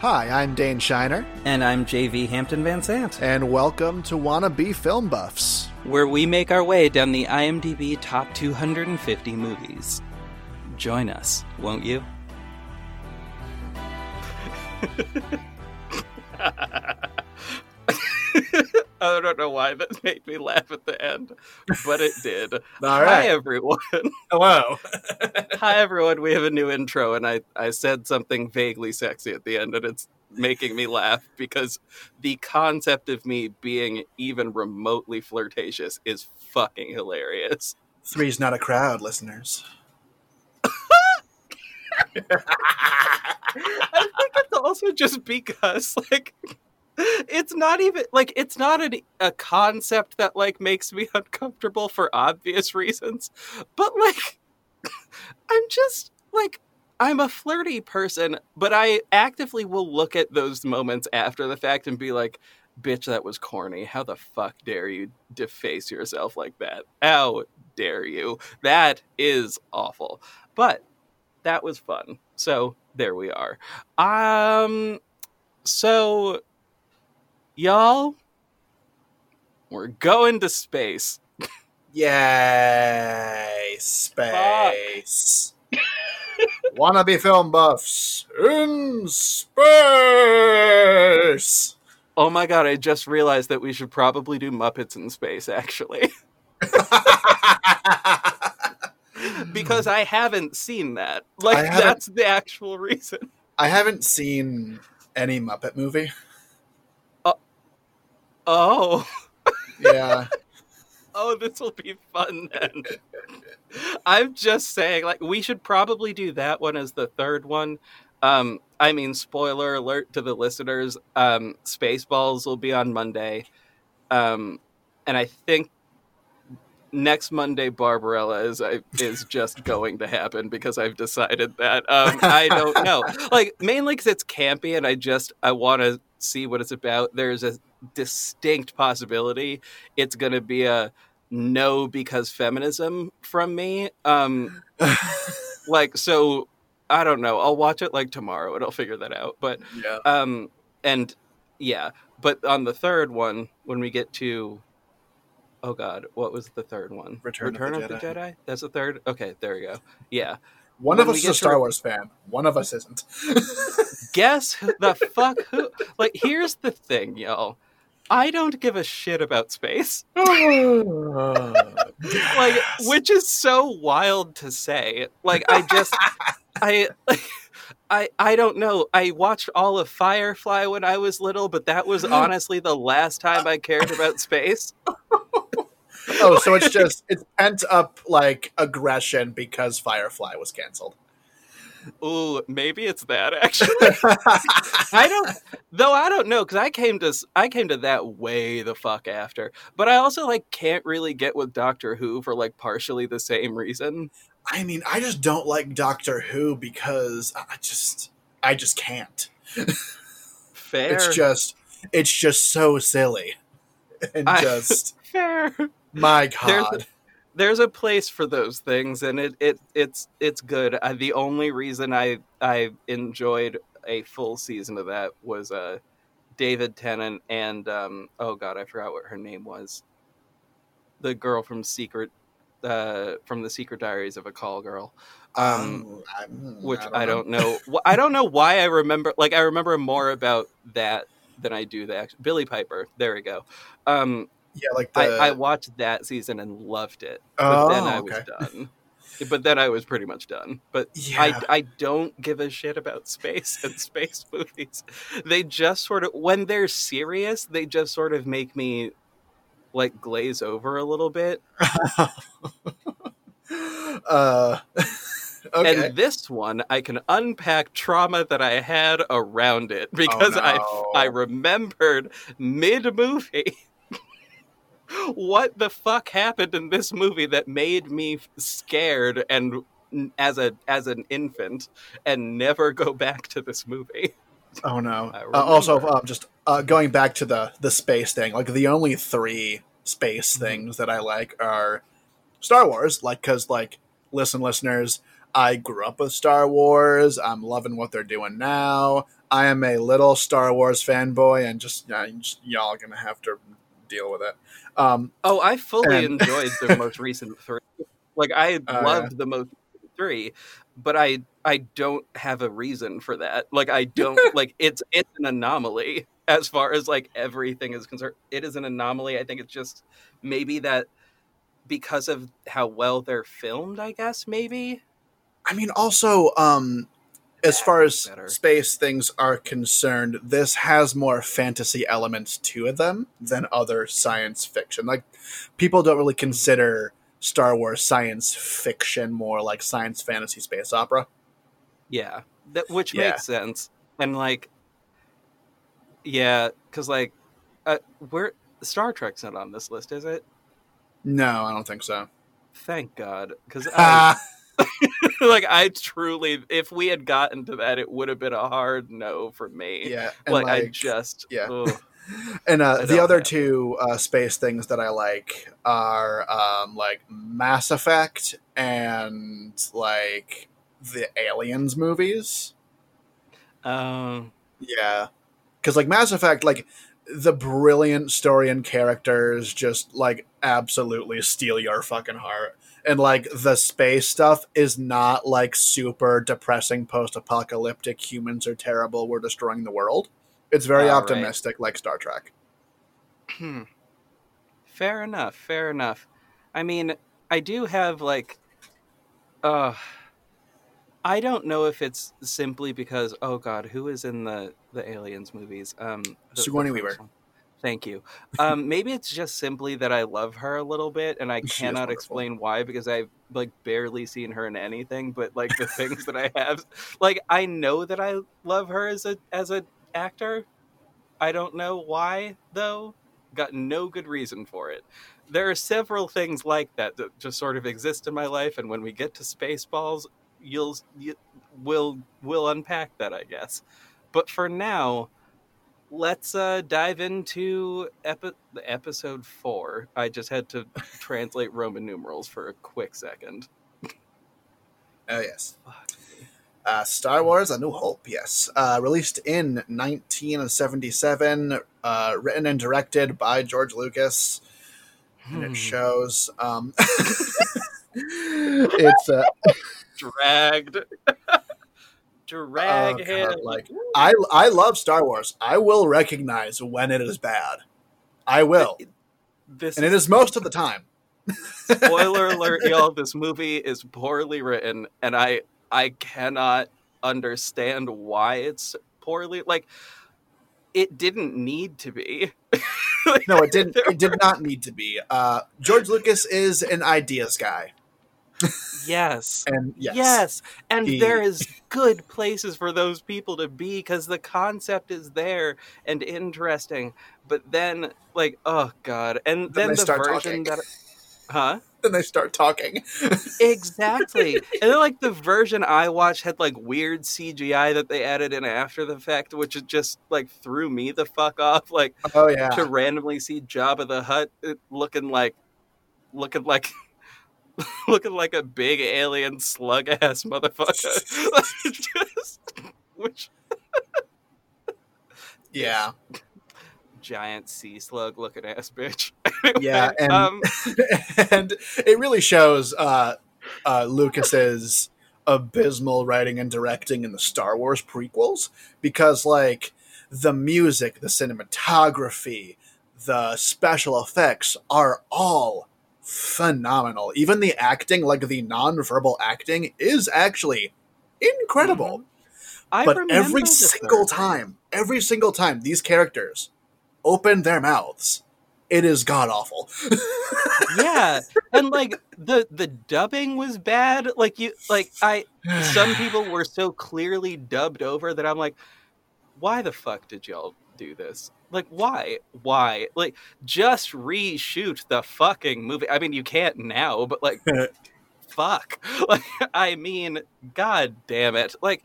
Hi, I'm Dane Shiner, And I'm JV Hampton Van Sant, and welcome to Wanna Be Film Buffs. where we make our way down the IMDb top 250 movies. Join us, won't you? I don't know why that made me laugh at the end, but it did. All Hi, everyone. Hello. Hi, everyone. We have a new intro, and I, I said something vaguely sexy at the end, and it's making me laugh because the concept of me being even remotely flirtatious is fucking hilarious. Three's not a crowd, listeners. I think it's also just because, like, it's not even like it's not an, a concept that like makes me uncomfortable for obvious reasons, but like, I'm just like I'm a flirty person, but I actively will look at those moments after the fact and be like, "Bitch, that was corny. How the fuck dare you deface yourself like that? How dare you? That is awful." But that was fun. So there we are. Um, so y'all, we're going to space. Yay, space. Wanna Be Film Buffs in space. Oh my god! I just realized that we should probably do Muppets in space, actually, because I haven't seen that. Like that's the actual reason. I haven't seen any Muppet movie. Oh, Yeah. oh, this will be fun then. I'm just saying, like, we should probably do that one as the third one. Um, I mean, spoiler alert to the listeners: um, Spaceballs will be on Monday, um, and I think next Monday Barbarella is I, is just going to happen because I've decided that. Um, I don't know, like mainly because it's campy, and I just I want to see what it's about. There's a distinct possibility it's going to be a no because feminism from me. Um, like so i don't know i'll watch it like tomorrow and i'll figure that out but yeah. um and yeah but on the third one when we get to oh god what was the third one? Return of the Jedi. that's the third? Okay there we go. Yeah. One when of us is a get to- Star Wars fan. One of us isn't. guess the fuck who like here's the thing y'all. I don't give a shit about space. Oh, like which is so wild to say. Like i just i i i don't know. I watched all of firefly when i was little but that was honestly the last time i cared about space oh, so it's just it's pent up like aggression because Firefly was canceled. ooh maybe it's that actually i don't though i don't know because i came to i came to that way the fuck after but i also like can't really get with doctor who for like partially the same reason I mean, I just don't like Doctor Who because I just I just can't. fair It's just it's just so silly. And I- just fair my There's- god. there's a place for those things and it, it it's it's good uh, the only reason i i enjoyed a full season of that was uh david tennant and um oh god i forgot what her name was the girl from secret uh from the secret diaries of a call girl um Um, I'm- which I don't, know. Wh- I don't know why I remember. Like I remember more about that than I do the act- Billie Piper. There we go. Um, Yeah, like the I, I watched that season and loved it, but oh, then I was done. But then I was pretty much done. But Yeah. I I don't give a shit about space and space movies. They just sort of when they're serious, they just sort of make me like glaze over a little bit. uh okay. And this one, I can unpack trauma that I had around it because no. I I remembered mid movie what the fuck happened in this movie that made me scared and as a as an infant and never go back to this movie. Oh no! Uh, also, um, just uh, going back to the the space thing, like the only three space Mm-hmm. things that I like are Star Wars, like because like listen, listeners, I grew up with Star Wars. I'm loving what they're doing now. I am a little Star Wars fanboy, and just, yeah, just y'all gonna have to deal with it. Um, Oh, I fully And- enjoyed the most recent three. Like I Oh, loved the most three, but I I don't have a reason for that. Like I don't like it's it's an anomaly as far as like everything is concerned. It is an anomaly. I think it's just maybe that because of how well they're filmed, I guess maybe. I mean, also, um, as far as better. space things are concerned, this has more fantasy elements to them than other science fiction. Like, people don't really consider Star Wars science fiction, more like science fantasy space opera. Yeah, that which Yeah. makes sense. And like, yeah, because like, uh, where Star Trek's not on this list, is it? No, I don't think so. Thank God, because I Ah, like I truly, if we had gotten to that, it would have been a hard no for me. yeah, and like, I just, yeah. ugh. And uh, the other have- two uh, space things that I like are um, like Mass Effect and like the Aliens movies. um, Yeah, because like Mass Effect, like the brilliant story and characters just like absolutely steal your fucking heart. And like the space stuff is not like super depressing post apocalyptic humans are terrible, we're destroying the world. It's very Ah, right. optimistic like Star Trek. hmm. fair enough, fair enough. I mean, I do have like, uh, I don't know if it's simply because, oh God, who is in the the Aliens movies? Um, the- the Sigourney first Weaver. one. Thank you. Um, maybe it's just simply that I love her a little bit, and I She cannot explain why because I've like barely seen her in anything. But like the things that I have, like I know that I love her as a as a actor. I don't know why though. Got no good reason for it. There are several things like that that just sort of exist in my life, and when we get to Spaceballs, you'll you, we'll we'll unpack that, I guess. But for now, let's uh, dive into epi- episode four. I just had to translate Roman numerals for a quick second. Oh yes. Uh, Star Wars: A New Hope. Yes, uh, released in 1977, uh, written and directed by George Lucas, and Hmm. it shows. Um, it's uh, dragged. Him. like, I I love Star Wars. I will recognize when it is bad. I will, this and it is most of the time. spoiler alert y'all this movie is poorly written and i i cannot understand why it's poorly like it didn't need to be No, it didn't. It did not need to be. Uh, George Lucas is an ideas guy, yes. And yes, yes, and He- there is good places for those people to be because the concept is there and interesting. But then like oh god. And Then then, they the start version talking. that huh? Then they start talking. exactly. And then like the version i watched had like weird cgi that they added in after the fact which it just like threw me the fuck off like Oh yeah, to randomly see Jabba the Hutt uh, looking like looking like looking like a big alien slug ass motherfucker just which yeah. giant sea slug looking ass bitch Yeah, and- um and it really shows uh, uh, Lucas's abysmal writing and directing in the Star Wars prequels because, like, the music, the cinematography, the special effects are all phenomenal. Even the acting, like the non-verbal acting, is actually incredible. Mm-hmm. I but remember every single time, every single time these characters open their mouths, it is god awful. yeah and like the the dubbing was bad like you like i some people were so clearly dubbed over that I'm like, why the fuck did y'all do this? Like, why? Why? Like, just reshoot the fucking movie. I mean, you can't now, but like, fuck. Like, I mean, god damn it. Like,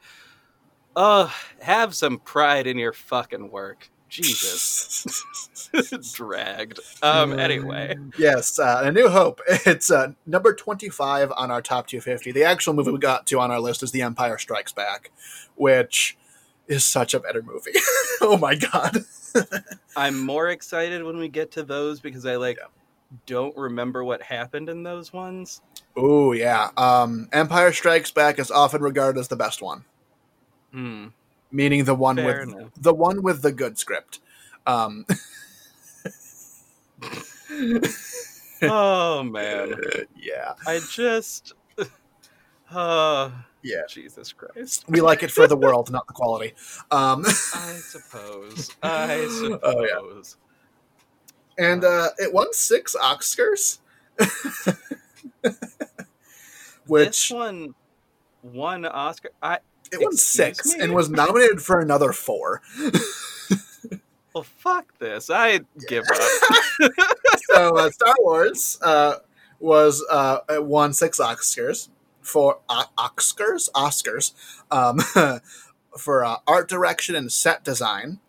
uh, have some pride in your fucking work. Jesus. Dragged. Um. Anyway. Yes, uh, A New Hope. It's uh, number 25 on our top 250. The actual movie we got to on our list is The Empire Strikes Back, which is such a better movie. oh my god. I'm more excited when we get to those because I like Yeah. don't remember what happened in those ones. Oh yeah. Um, Empire Strikes Back is often regarded as the best one, Hmm. meaning the one Fair with enough. the one with the good script. Um, Oh man. yeah, I just uh yeah. Jesus Christ. We like it for the world, not the quality. Um, I suppose. I suppose. Oh, yeah. and uh, it won six Oscars, this which one won Oscar. I it won six me? and was nominated for another four. well fuck this. I give up. so uh, Star Wars uh, was uh, won six Oscars for uh, Oscars Oscars um, for uh, art direction and set design.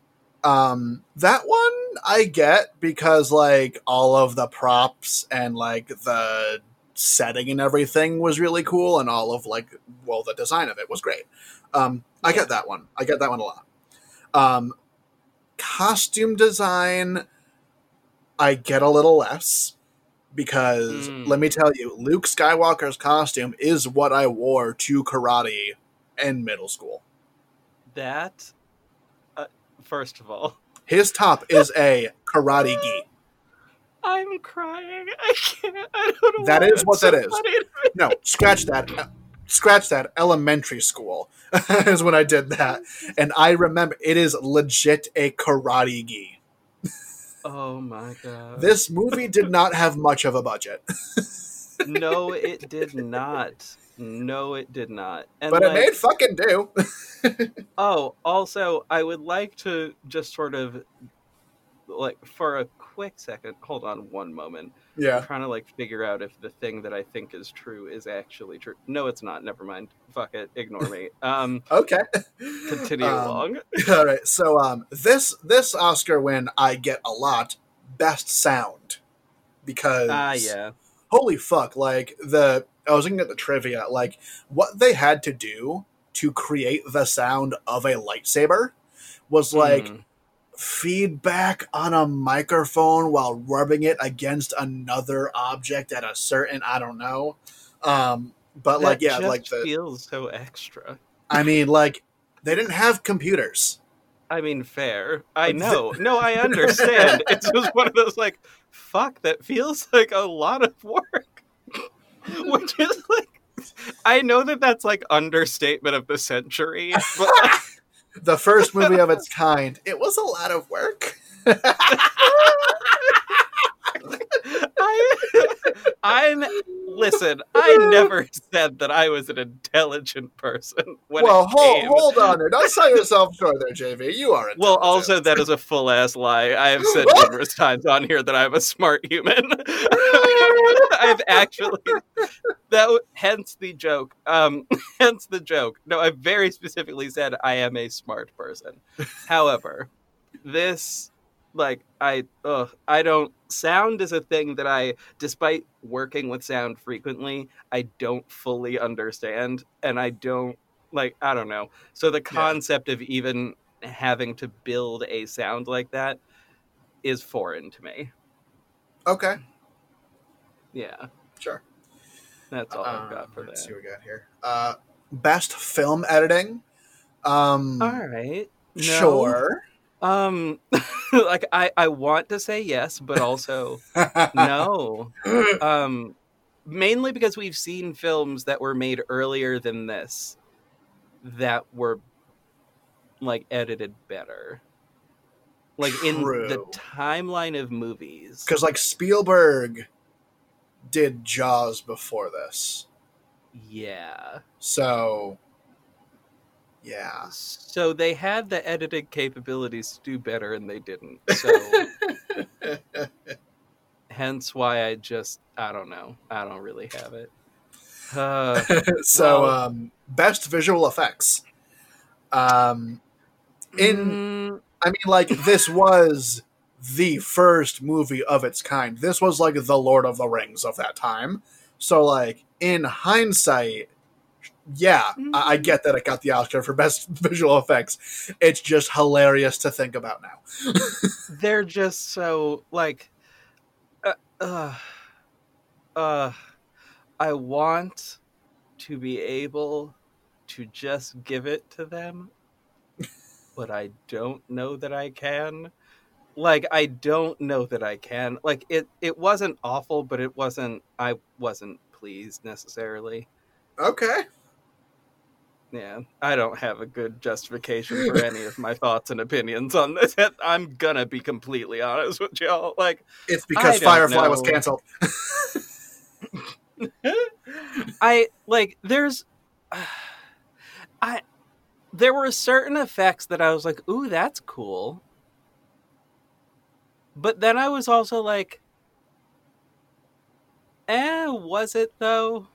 Um, that one I get because like all of the props and like the setting and everything was really cool, and all of like well the design of it was great. Um, I get that one. I get that one a lot. Um, costume design. I get a little less because Mm. let me tell you, Luke Skywalker's costume is what I wore to karate in middle school. that uh, first of all, His top is a karate gi. I'm crying. I can't. I don't know. That is what so that is. funny to me. No, scratch that. Uh, Scratch that. Elementary school is when I did that, and I remember it is legit a karate gi. Oh my god. This movie did not have much of a budget, no, it did not. No, it did not. And but like, it made fucking do. Oh, also, I would like to just sort of like for a quick second. Hold on one moment. I'm yeah. trying to like figure out if the thing that I think is true is actually true. No, it's not. Never mind. Fuck it. Ignore me. Um, Okay. continue Um, along. All right. So um this this Oscar win I get a lot best sound because Ah, yeah. holy fuck like the I was looking at the trivia like what they had to do to create the sound of a lightsaber was like Mm. Feedback on a microphone while rubbing it against another object at a certain I don't know um but like yeah like the feels so extra. I mean like they didn't have computers I mean, fair. I know. No, I understand. it's just one of those like, fuck, that feels like a lot of work. Which is like, I know that that's like understatement of the century, but like, the first movie of its kind. It was a lot of work. I, I'm listen. I never said that I was an intelligent person. Well, hold, came. hold on there. Don't sell yourself short there, JV. You are Well, also that is a full ass lie. I have said numerous times on here that I'm a smart human. I've actually that hence the joke. Um, hence the joke. No, I very specifically said I am a smart person. However, this like I ugh, I don't sound is a thing that I despite working with sound frequently, I don't fully understand and I don't like I don't know. So the concept of even having to build a sound like that is foreign to me. okay, Yeah, sure. that's all I've Um, got for let's that. see what we got here. Uh, best film editing. Um, All right. No. Sure. Um like I I want to say yes, but also no. Um mainly because we've seen films that were made earlier than this that were like edited better. Like in the timeline of movies. Because like Spielberg did Jaws before this, Yeah. so yeah. So they had the editing capabilities to do better and they didn't. So hence why I just I don't know. I don't really have it. Uh, so Well- um, best visual effects. Um, in mm, I mean, like this was the first movie of its kind. This was like the Lord of the Rings of that time. So, like in hindsight, yeah, I, I get that it got the Oscar for best visual effects. It's just hilarious to think about now. They're just so like, uh, uh, uh, I want to be able to just give it to them, but I don't know that I can. Like I don't know that I can. Like it it wasn't awful, but it wasn't I wasn't pleased necessarily. Okay. Yeah, I don't have a good justification for any of my thoughts and opinions on this. I'm gonna be completely honest with y'all. Like, It's because Firefly was canceled. I like there's I there were certain effects that I was like, "Ooh, that's cool." But then I was also like, "Eh, was it though?"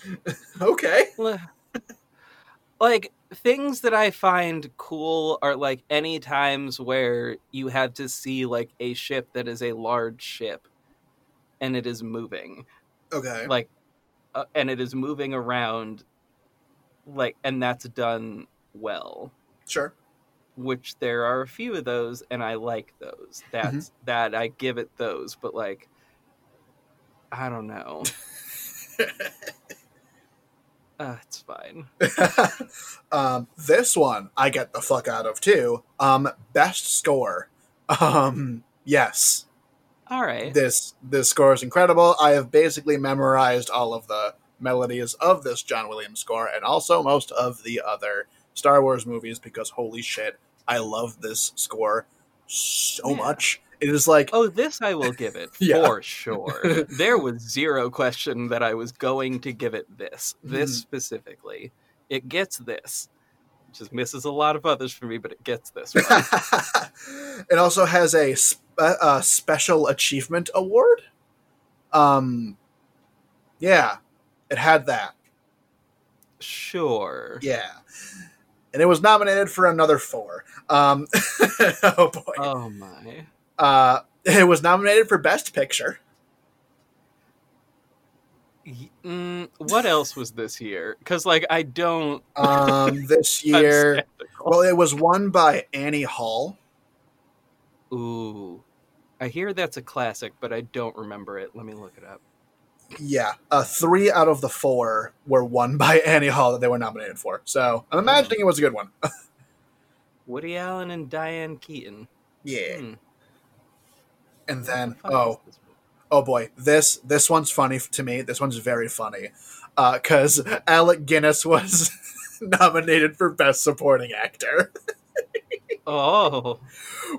Okay. Like things that I find cool are like any times where you had to see like a ship that is a large ship and it is moving. Okay. like uh, and it is moving around like and that's done well Sure. which there are a few of those and i like those that's that i give it those but like i don't know uh, it's fine um, this one I get the fuck out of too. Um, best score. Um, yes, all right this this score is incredible. I have basically memorized all of the melodies of this John Williams score, and also most of the other Star Wars movies because holy shit, I love this score so Yeah. much. It is like oh this i will give it Yeah. for sure there was zero question that i was going to give it this this Mhm. specifically it gets this just misses a lot of others for me but it gets this one. it also has a, spe- a special achievement award. Um, yeah, it had that. Sure. Yeah, and it was nominated for another four. Um, oh boy, Oh my. Uh, it was nominated for best picture. Mm, what else was this year? Because like I don't. Um, this year, well, it was won by Annie Hall. Ooh, I hear that's a classic, but I don't remember it. Let me look it up. Yeah, uh, three out of the four were won by Annie Hall that they were nominated for. So I'm imagining it was a good one. Woody Allen and Diane Keaton. yeah, Hmm. And then oh, is this movie? oh boy, this this one's funny to me. This one's very funny uh, because Alec Guinness was nominated for Best Supporting Actor, Oh,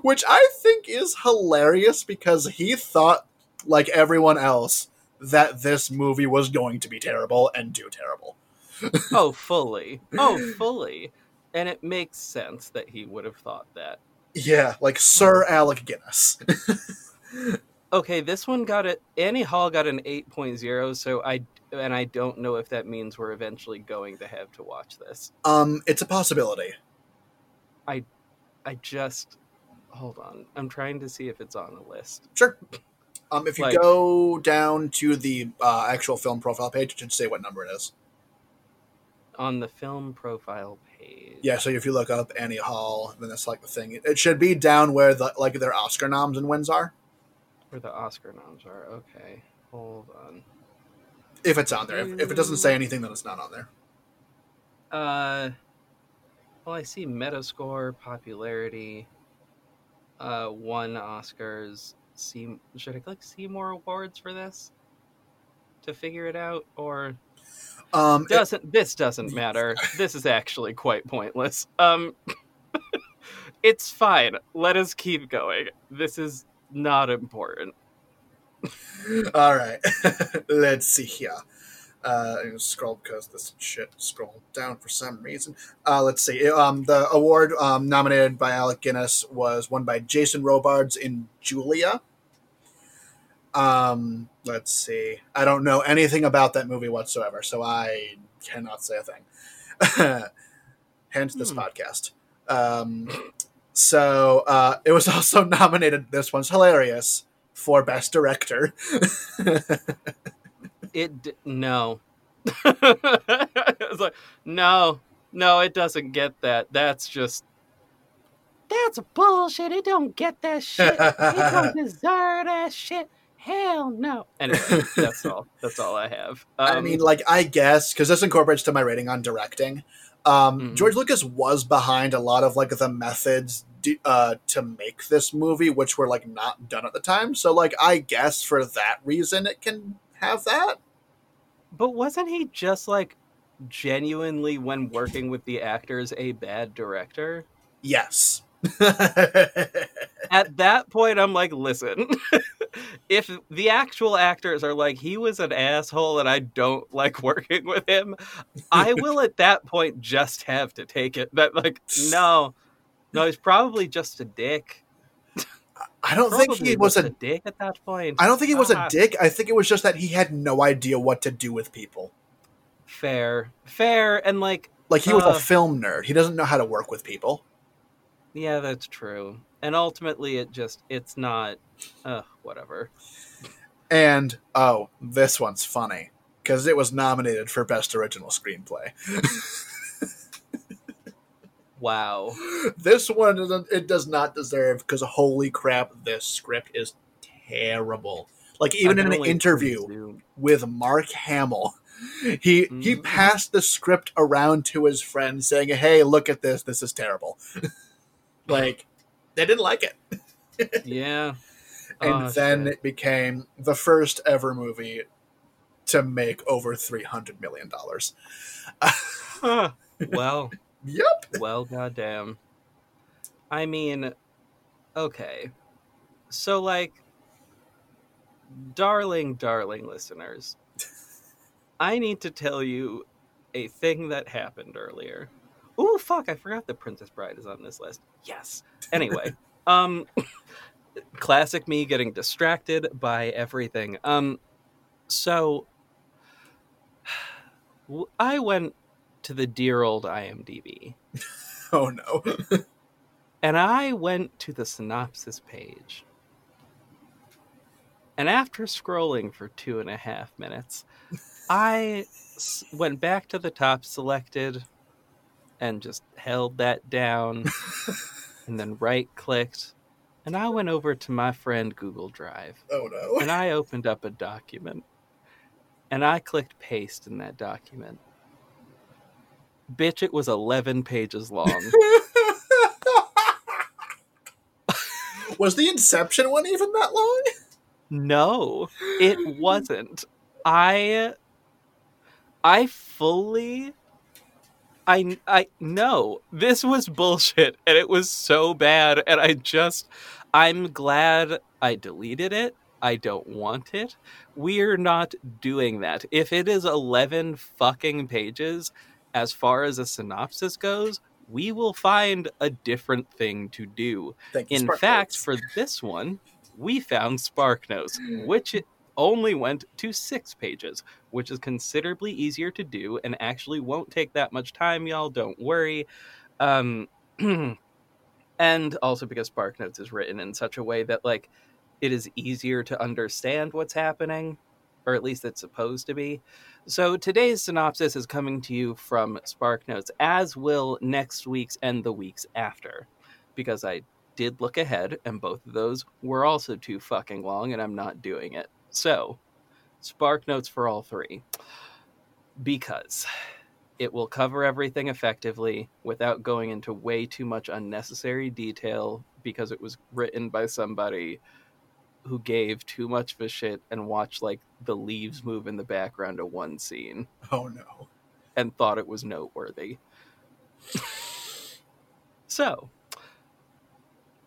which I think is hilarious because he thought, like everyone else, that this movie was going to be terrible and do terrible. oh, fully. Oh, fully. And it makes sense that he would have thought that. Yeah, like Sir hmm. Alec Guinness. Okay, this one got it. Annie Hall got an 8.0, so I and I don't know if that means we're eventually going to have to watch this. um, it's a possibility. I I just hold on. I'm trying to see if it's on the list. Sure. Um, if you Like- go down to the uh, actual film profile page, it should say what number it is. On the film profile page. Yeah, so if you look up Annie Hall, then that's like the thing. It, it should be down where the like their Oscar noms and wins are, Where the Oscar noms are. Okay. Hold on. if it's on there. If, if it doesn't say anything, then it's not on there. Uh well I see Metascore, popularity, uh one Oscars. See should I click see more awards for this? To figure it out? Or Um, doesn't this doesn't matter. This is actually quite pointless. Um it's fine. Let us keep going. This is not important. all right, let's see here. Uh, scroll because this shit scrolled down for some reason. Uh, let's see. Um, the award um, nominated by Alec Guinness was won by Jason Robards in Julia. Um, let's see. I don't know anything about that movie whatsoever, so I cannot say a thing. Hence this Hmm. podcast. Um, So uh, it was also nominated. This one's hilarious for best director. It d- no. it's like no, no, it doesn't get that. That's just that's bullshit. It don't get that shit. It don't deserve that shit. Hell no. Anyway, that's all. That's all I have. I Um, mean, like I guess because this incorporates to my rating on directing. Um, Mhm. George Lucas was behind a lot of like the methods d- uh, to make this movie, which were like not done at the time. So, like, I guess for that reason, it can have that. but wasn't he just like genuinely when working with the actors a bad director? Yes. At that point, I'm like, listen, if the actual actors are like, he was an asshole and I don't like working with him, I will at that point just have to take it. That, like, no, no, he's probably just a dick. I don't think he was just a. dick at that point. I don't think he was Ah. a dick. I think it was just that he had no idea what to do with people. Fair, fair, and like, Like he was Uh. a film nerd. He doesn't know how to work with people. Yeah, that's true. And ultimately, it just, it's not, uh, whatever. And oh, this one's funny because it was nominated for best original screenplay. Wow. this one doesn't it does not deserve because holy crap this script is terrible like even in an interview with mark hamill he he Mhm. passed the script around to his friends saying hey look at this this is terrible like they didn't like it Yeah. and Oh, then shit. it became the first ever movie to make over 300 million dollars Huh. Well, yep well, goddamn. I mean, okay. So, like, darling, darling listeners, I need to tell you a thing that happened earlier. Ooh, fuck! I forgot that Princess Bride is on this list. Yes. Anyway, um, classic me getting distracted by everything. Um, so I went to the dear old IMDb oh no and I went to the synopsis page. And after scrolling for two and a half minutes, I s- went back to the top selected and just held that down and then right clicked. And I went over to my friend Google Drive oh no and I opened up a document and I clicked paste in that document. Bitch, it was 11 pages long. was the Inception one even that long? No, it wasn't. I I fully I I no, this was bullshit and it was so bad and I just I'm glad I deleted it. I don't want it. We're not doing that. If it is 11 fucking pages as far as a synopsis goes, we will find a different thing to do. You, In fact, for this one, we found SparkNotes, which it only went to six pages, which is considerably easier to do and actually won't take that much time, y'all. Don't worry. Um, and also because SparkNotes is written in such a way that, like, it is easier to understand what's happening, or at least it's supposed to be. So today's synopsis is coming to you from SparkNotes, as will next week's and the weeks after, because I did look ahead, and both of those were also too fucking long, and I'm not doing it. So, Spark Notes for all three. Because it will cover everything effectively without going into way too much unnecessary detail, because it was written by somebody who gave too much of a shit and watched like the leaves move in the background of one scene oh no. and thought it was noteworthy. so,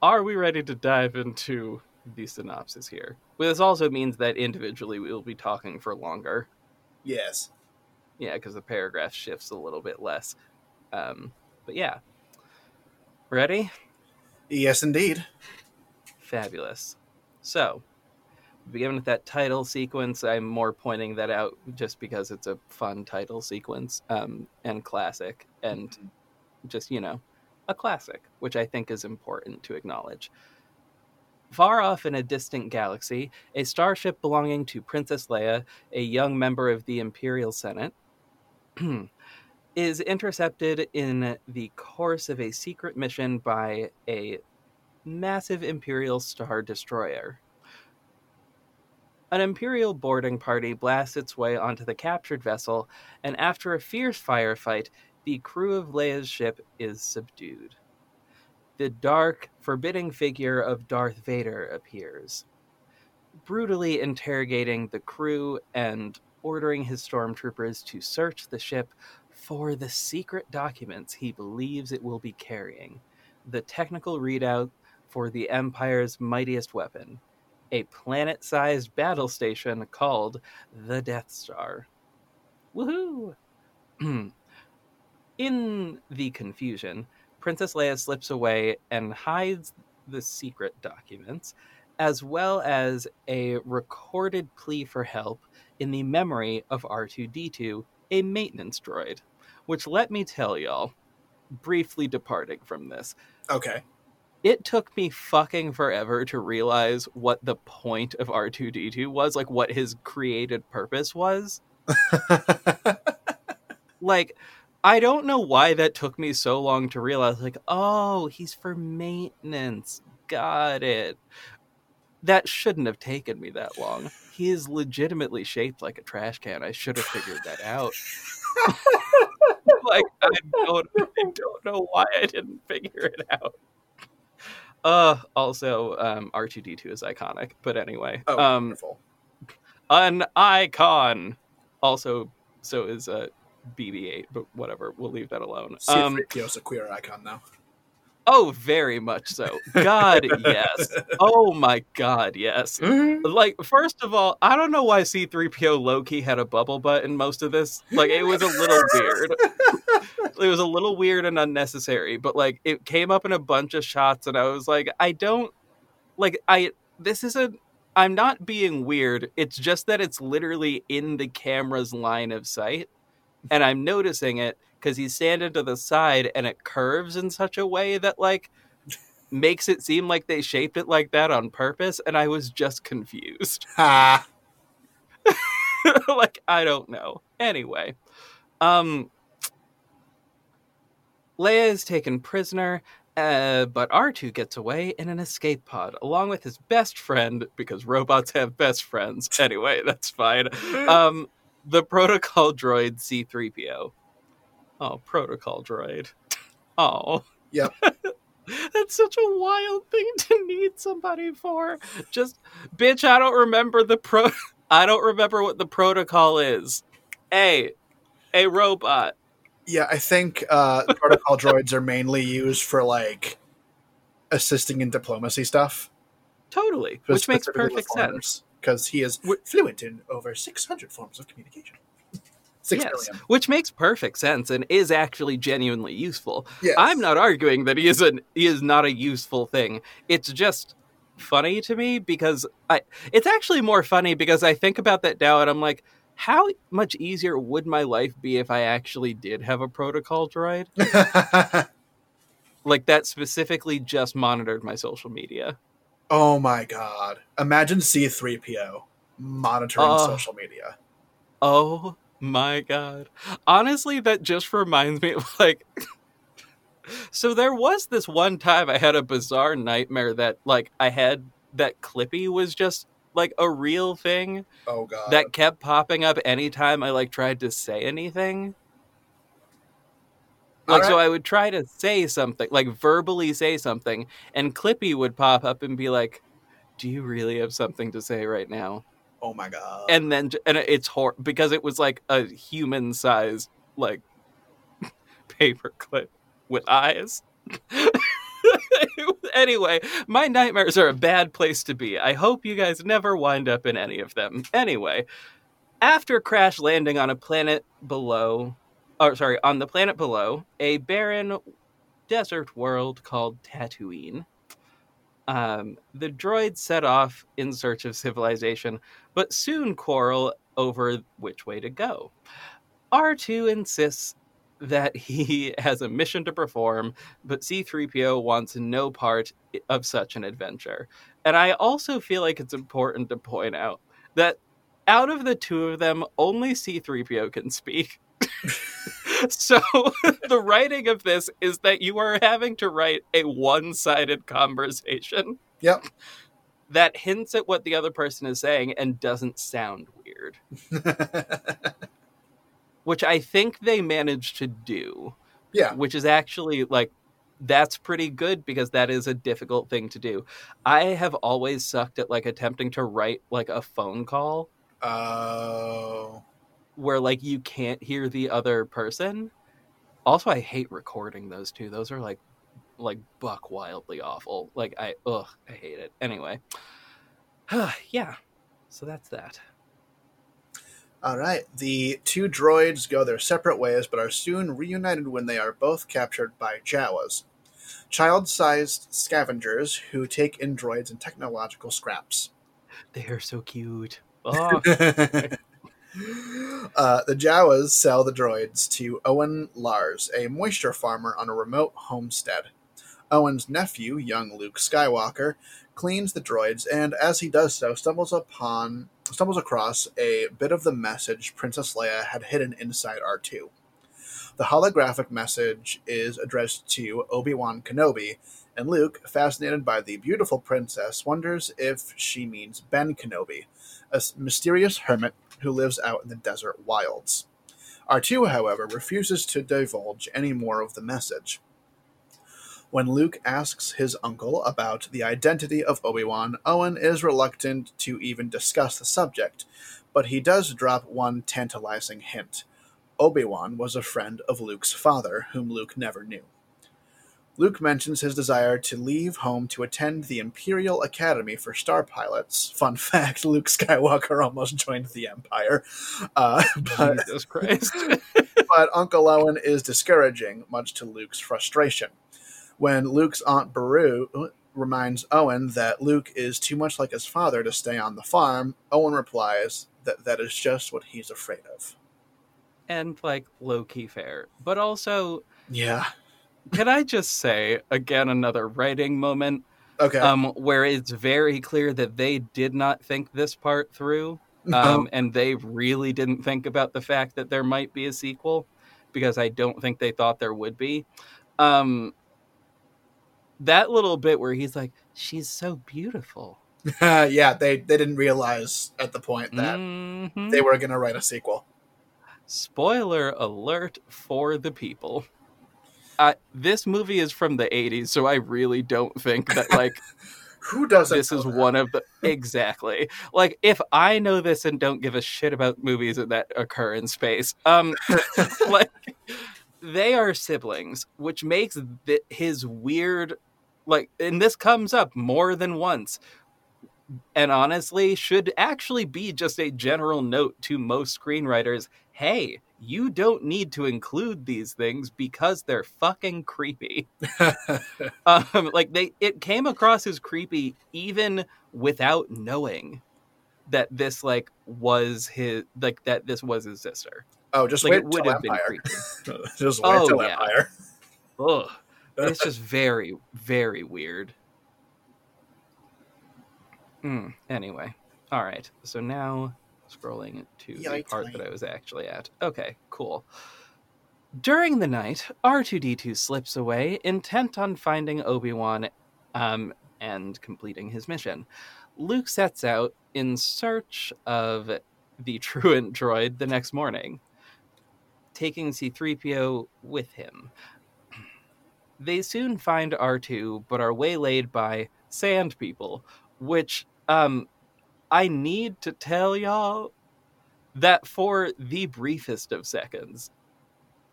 are we ready to dive into the synopsis here? Well, this also means that individually we will be talking for longer. Yes. Yeah, because the paragraph shifts a little bit less. Um, but yeah. Ready? Yes, indeed. Fabulous. So, begin with that title sequence. I'm more pointing that out just because it's a fun title sequence um, and classic and just, you know, a classic, which I think is important to acknowledge. Far off in a distant galaxy, a starship belonging to Princess Leia, a young member of the Imperial Senate, is intercepted in the course of a secret mission by a massive Imperial Star Destroyer. An Imperial boarding party blasts its way onto the captured vessel, and after a fierce firefight, the crew of Leia's ship is subdued the dark, forbidding figure of Darth Vader appears, brutally interrogating the crew and ordering his stormtroopers to search the ship for the secret documents he believes it will be carrying the technical readout for the Empire's mightiest weapon, a planet sized battle station called the Death Star. Woohoo! In the confusion, Princess Leia slips away and hides the secret documents, as well as a recorded plea for help in the memory of R2D2, a maintenance droid. Which, let me tell y'all, briefly departing from this. Okay. It took me fucking forever to realize what the point of R2D2 was, like what his created purpose was. like, I don't know why that took me so long to realize, like, oh, he's for maintenance. Got it. That shouldn't have taken me that long. He is legitimately shaped like a trash can. I should have figured that out. like, I don't, I don't know why I didn't figure it out. Uh, also, um, R2D2 is iconic, but anyway. Oh, um, wonderful. An icon. Also, so is uh, BB-8, but whatever. We'll leave that alone. Um, C-3PO is a queer icon now. oh, very much so. God, yes. Oh my God, yes. Like, first of all, I don't know why C-3PO lowkey had a bubble butt in most of this. Like, it was a little weird. It was a little weird and unnecessary, but like, it came up in a bunch of shots, and I was like, I don't like. I this isn't. I'm not being weird. It's just that it's literally in the camera's line of sight and I'm noticing it because he's standing to the side and it curves in such a way that like makes it seem like they shaped it like that on purpose, and I was just confused. Ha. like I don't know. Anyway, um, Leia is taken prisoner. Uh, but R2 gets away in an escape pod along with his best friend because robots have best friends. Anyway, that's fine. Um, the protocol droid C3PO. Oh, protocol droid. Oh. Yep. That's such a wild thing to need somebody for. Just bitch, I don't remember the pro I don't remember what the protocol is. A a robot. Yeah, I think uh, protocol droids are mainly used for like assisting in diplomacy stuff. Totally. Which makes perfect sense. Because he is fluent in over six hundred forms of communication. Six Yes, million. which makes perfect sense and is actually genuinely useful. Yes. I'm not arguing that he is an he is not a useful thing. It's just funny to me because I it's actually more funny because I think about that now and I'm like, how much easier would my life be if I actually did have a protocol droid? Like that specifically just monitored my social media. Oh my god! Imagine C three PO monitoring Oh. social media. Oh my god. Honestly, that just reminds me of like So there was this one time I had a bizarre nightmare that like I had that Clippy was just like a real thing Oh god! that kept popping up anytime I like tried to say anything. Like so I would try to say something, like verbally say something, and Clippy would pop up and be like, "Do you really have something to say right now?" oh my god! and then and it's hor- because it was like a human sized like paper clip with eyes anyway my nightmares are a bad place to be i hope you guys never wind up in any of them anyway after crash landing on a planet below or sorry on the planet below a barren desert world called tatooine um, the droids set off in search of civilization but soon quarrel over which way to go. R2 insists that he has a mission to perform, but C3PO wants no part of such an adventure. And I also feel like it's important to point out that out of the two of them, only C3PO can speak. so the writing of this is that you are having to write a one-sided conversation. Yep. That hints at what the other person is saying and doesn't sound weird. which I think they managed to do. Yeah. Which is actually like that's pretty good because that is a difficult thing to do. I have always sucked at like attempting to write like a phone call. Oh. Where like you can't hear the other person. Also, I hate recording those two. Those are like like buck wildly awful. Like I ugh, I hate it. Anyway. yeah. So that's that. All right. The two droids go their separate ways, but are soon reunited when they are both captured by Jawas, child sized scavengers who take in droids and technological scraps. They are so cute. Oh. Uh, the Jawas sell the droids to Owen Lars, a moisture farmer on a remote homestead. Owen's nephew, young Luke Skywalker, cleans the droids, and as he does so, stumbles upon stumbles across a bit of the message Princess Leia had hidden inside R2. The holographic message is addressed to Obi Wan Kenobi, and Luke, fascinated by the beautiful princess, wonders if she means Ben Kenobi, a mysterious hermit who lives out in the desert wilds. R2, however, refuses to divulge any more of the message. When Luke asks his uncle about the identity of Obi Wan, Owen is reluctant to even discuss the subject, but he does drop one tantalizing hint. Obi Wan was a friend of Luke's father, whom Luke never knew. Luke mentions his desire to leave home to attend the Imperial Academy for Star Pilots. Fun fact Luke Skywalker almost joined the Empire. Uh, but, Jesus Christ. but Uncle Owen is discouraging, much to Luke's frustration when Luke's Aunt Beru reminds Owen that Luke is too much like his father to stay on the farm, Owen replies that that is just what he's afraid of. And like low key fair. But also Yeah. Can I just say again another writing moment? Okay. Um, where it's very clear that they did not think this part through. Um, No. and they really didn't think about the fact that there might be a sequel because I don't think they thought there would be. Um, that little bit where he's like, "She's so beautiful." yeah, they they didn't realize at the point that Mhm. they were going to write a sequel. Spoiler alert for the people. Uh, this movie is from the 80s, so I really don't think that like Who doesn't? this is that? one of the exactly like if I know this and don't give a shit about movies that occur in space, um, like they are siblings, which makes th- his weird like, and this comes up more than once. And honestly, should actually be just a general note to most screenwriters hey, you don't need to include these things because they're fucking creepy. um, like they, it came across as creepy even without knowing that this like was his like that this was his sister. oh, just Like wait it would till have been creepy. just wait Oh, till yeah. Empire. Ugh. It's just very, very weird. Hmm. Anyway, all right. So now scrolling to the part that. I was actually at. Okay, cool. During the night, R2D2 slips away, intent on finding Obi Wan um, and completing his mission. Luke sets out in search of the truant droid the next morning, taking C3PO with him. They soon find R2, but are waylaid by sand people, which um I need to tell y'all that for the briefest of seconds,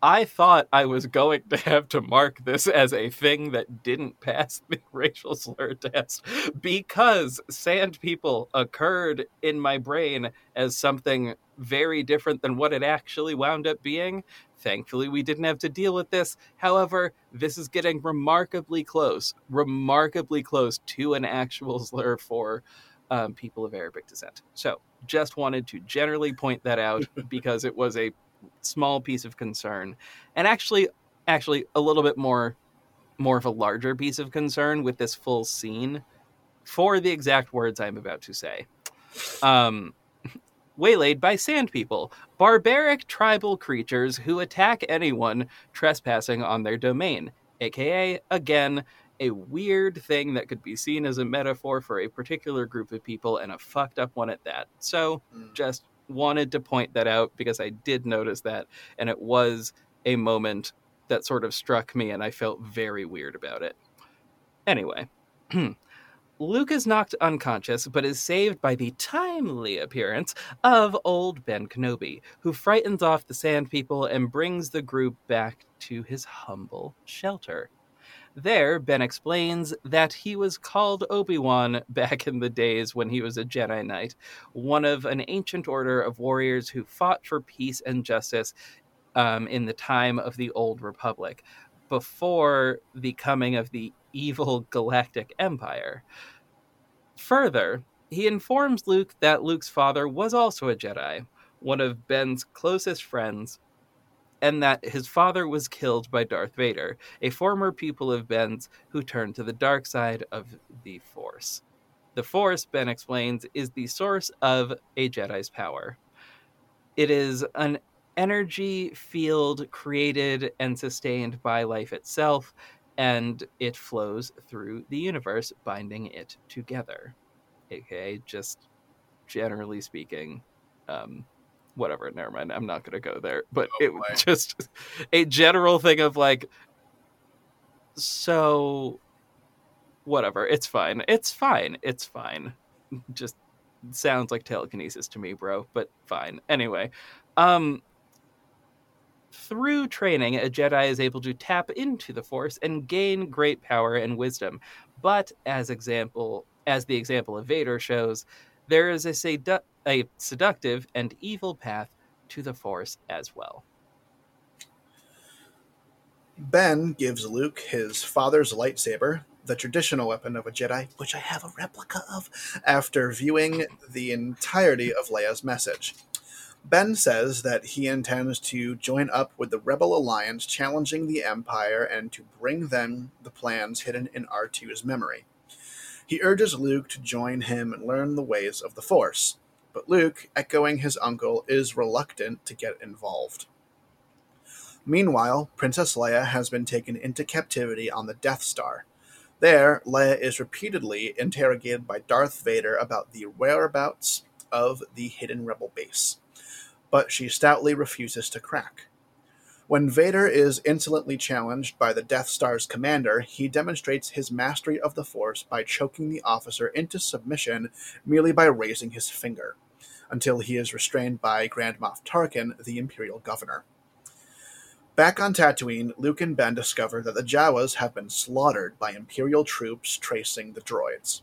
I thought I was going to have to mark this as a thing that didn't pass the racial slur test because sand people occurred in my brain as something very different than what it actually wound up being. Thankfully, we didn't have to deal with this. However, this is getting remarkably close, remarkably close to an actual slur for um, people of Arabic descent. So, just wanted to generally point that out because it was a small piece of concern, and actually, actually a little bit more, more of a larger piece of concern with this full scene, for the exact words I'm about to say. Um, waylaid by sand people, barbaric tribal creatures who attack anyone trespassing on their domain, aka, again, a weird thing that could be seen as a metaphor for a particular group of people and a fucked up one at that. So, Mm. just wanted to point that out because I did notice that, and it was a moment that sort of struck me, and I felt very weird about it. Anyway. Luke is knocked unconscious, but is saved by the timely appearance of old Ben Kenobi, who frightens off the Sand People and brings the group back to his humble shelter. There, Ben explains that he was called Obi Wan back in the days when he was a Jedi Knight, one of an ancient order of warriors who fought for peace and justice um, in the time of the Old Republic, before the coming of the evil Galactic Empire. Further, he informs Luke that Luke's father was also a Jedi, one of Ben's closest friends, and that his father was killed by Darth Vader, a former pupil of Ben's who turned to the dark side of the Force. The Force, Ben explains, is the source of a Jedi's power. It is an energy field created and sustained by life itself, and it flows through the universe, binding it together. Okay, just generally speaking, um, whatever. Never mind. I'm not going to go there. But Oh, it boy. just a general thing of like, so whatever. It's fine. It's fine. It's fine. Just sounds like telekinesis to me, bro. But fine. Anyway, um, through training, a Jedi is able to tap into the Force and gain great power and wisdom. But as example, as the example of Vader shows, there is a, a seductive and evil path to the Force as well. Ben gives Luke his father's lightsaber, the traditional weapon of a Jedi, which I have a replica of, after viewing the entirety of Leia's message. Ben says that he intends to join up with the Rebel Alliance challenging the Empire and to bring them the plans hidden in R2's memory. He urges Luke to join him and learn the ways of the Force, but Luke, echoing his uncle, is reluctant to get involved. Meanwhile, Princess Leia has been taken into captivity on the Death Star. There, Leia is repeatedly interrogated by Darth Vader about the whereabouts of the hidden rebel base, but she stoutly refuses to crack. When Vader is insolently challenged by the Death Star's commander, he demonstrates his mastery of the Force by choking the officer into submission merely by raising his finger, until he is restrained by Grand Moff Tarkin, the Imperial Governor. Back on Tatooine, Luke and Ben discover that the Jawas have been slaughtered by Imperial troops tracing the droids.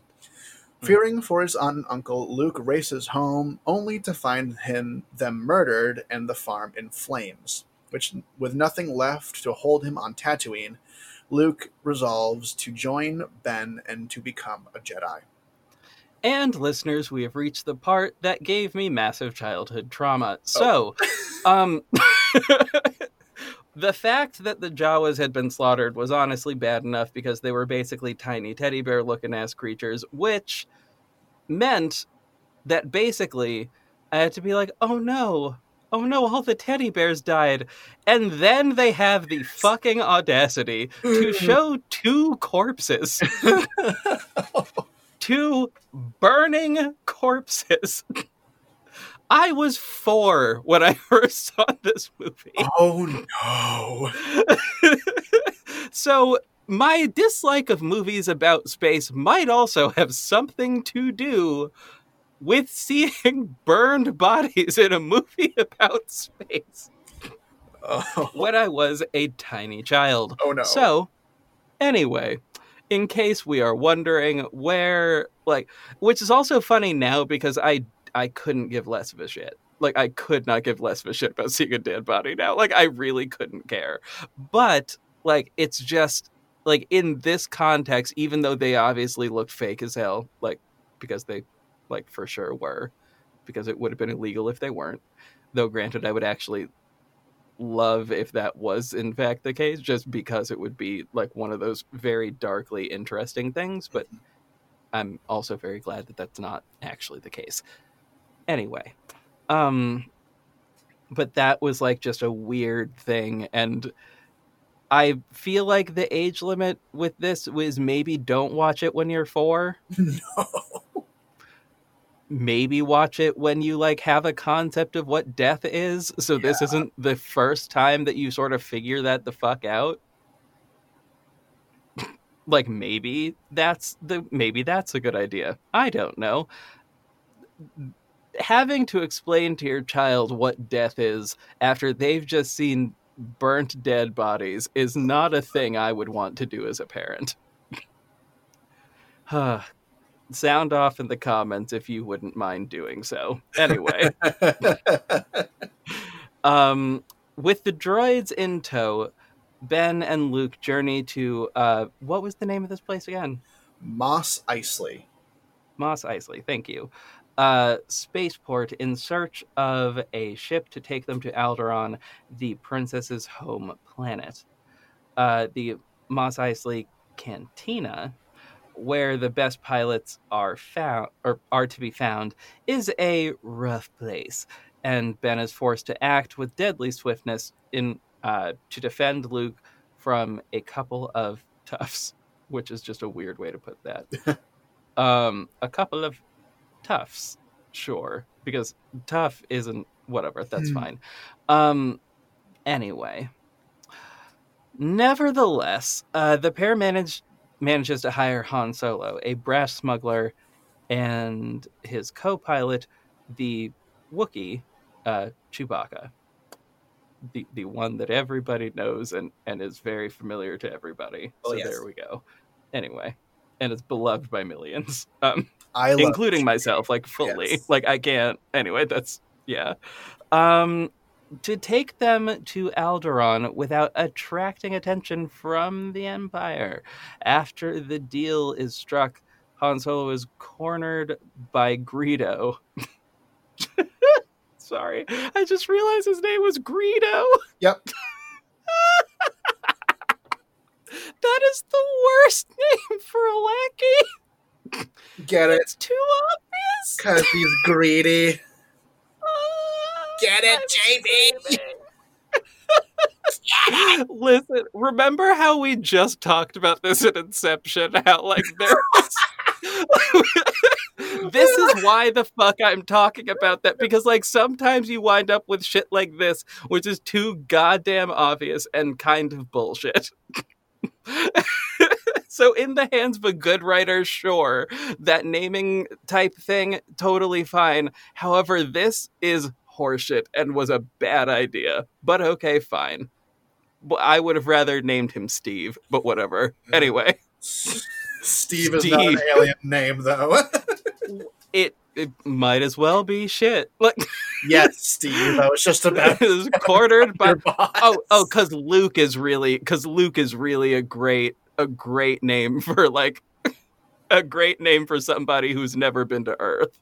Hmm. Fearing for his aunt and uncle, Luke races home, only to find him them murdered and the farm in flames. Which, with nothing left to hold him on Tatooine, Luke resolves to join Ben and to become a Jedi. And listeners, we have reached the part that gave me massive childhood trauma. So, um the fact that the Jawas had been slaughtered was honestly bad enough because they were basically tiny teddy bear looking ass creatures, which meant that basically I had to be like, "Oh no. Oh no, all the teddy bears died." And then they have the fucking audacity to show two corpses. Two burning corpses. I was four when I first saw this movie. oh no! so, my dislike of movies about space might also have something to do with seeing burned bodies in a movie about space Oh, when I was a tiny child. oh no! So, anyway, in case we are wondering where, like, which is also funny now because I I couldn't give less of a shit. Like, I could not give less of a shit about seeing a dead body now. Like, I really couldn't care. But like, it's just like in this context, even though they obviously looked fake as hell, like because they like for sure were, because it would have been illegal if they weren't. Though, granted, I would actually love if that was in fact the case, just because it would be like one of those very darkly interesting things. But I'm also very glad that that's not actually the case. Anyway, um, but that was like just a weird thing, and I feel like the age limit with this was maybe don't watch it when you're four. no. Maybe watch it when you like have a concept of what death is so this isn't the first time that you sort of figure that the fuck out? Like maybe that's the maybe that's a good idea. I don't know. Having to explain to your child what death is after they've just seen burnt dead bodies is not a thing i would want to do as a parent sound off in the comments if you wouldn't mind doing so anyway um, with the droids in tow, Ben and Luke journey to uh, what was the name of this place again? Mos Eisley. Mos Eisley. Thank you. Uh, spaceport in search of a ship to take them to Alderaan, the princess's home planet. Uh, the Mos Eisley Cantina, where the best pilots are found or are to be found, is a rough place, and Ben is forced to act with deadly swiftness in uh, to defend Luke from a couple of toughs, which is just a weird way to put that. um, a couple of toughs, sure, because tough isn't whatever. That's Hmm. fine. Um, anyway, nevertheless, uh, the pair managed manages to hire Han Solo, a brash smuggler, and his co-pilot, the Wookiee, uh, Chewbacca. The, the one that everybody knows and, and is very familiar to everybody. Oh, so yes. there we go. Anyway, and it's beloved by millions, um, I love including myself, like fully. Yes. Like I can't. Anyway, that's yeah. Um, to take them to Alderaan without attracting attention from the Empire. After the deal is struck, Han Solo is cornered by Greedo. Sorry, I just realized his name was Greedo. Yep. that is the worst name for a lackey. Get it? It's too obvious. Because he's greedy. Get it, JB? Listen, remember how we just talked about this in Inception? How like there this is why the fuck I'm talking about that because like sometimes you wind up with shit like this, which is too goddamn obvious and kind of bullshit. so in the hands of a good writer, sure, that naming type thing totally fine. However, this is horseshit and was a bad idea. But okay, fine. I would have rather named him Steve, but whatever. Anyway, Steve is not an alien name, though. it it might as well be shit. Like yes, Steve. I was just about was cornered by oh oh because Luke is really because Luke is really a great a great name for like a great name for somebody who's never been to Earth.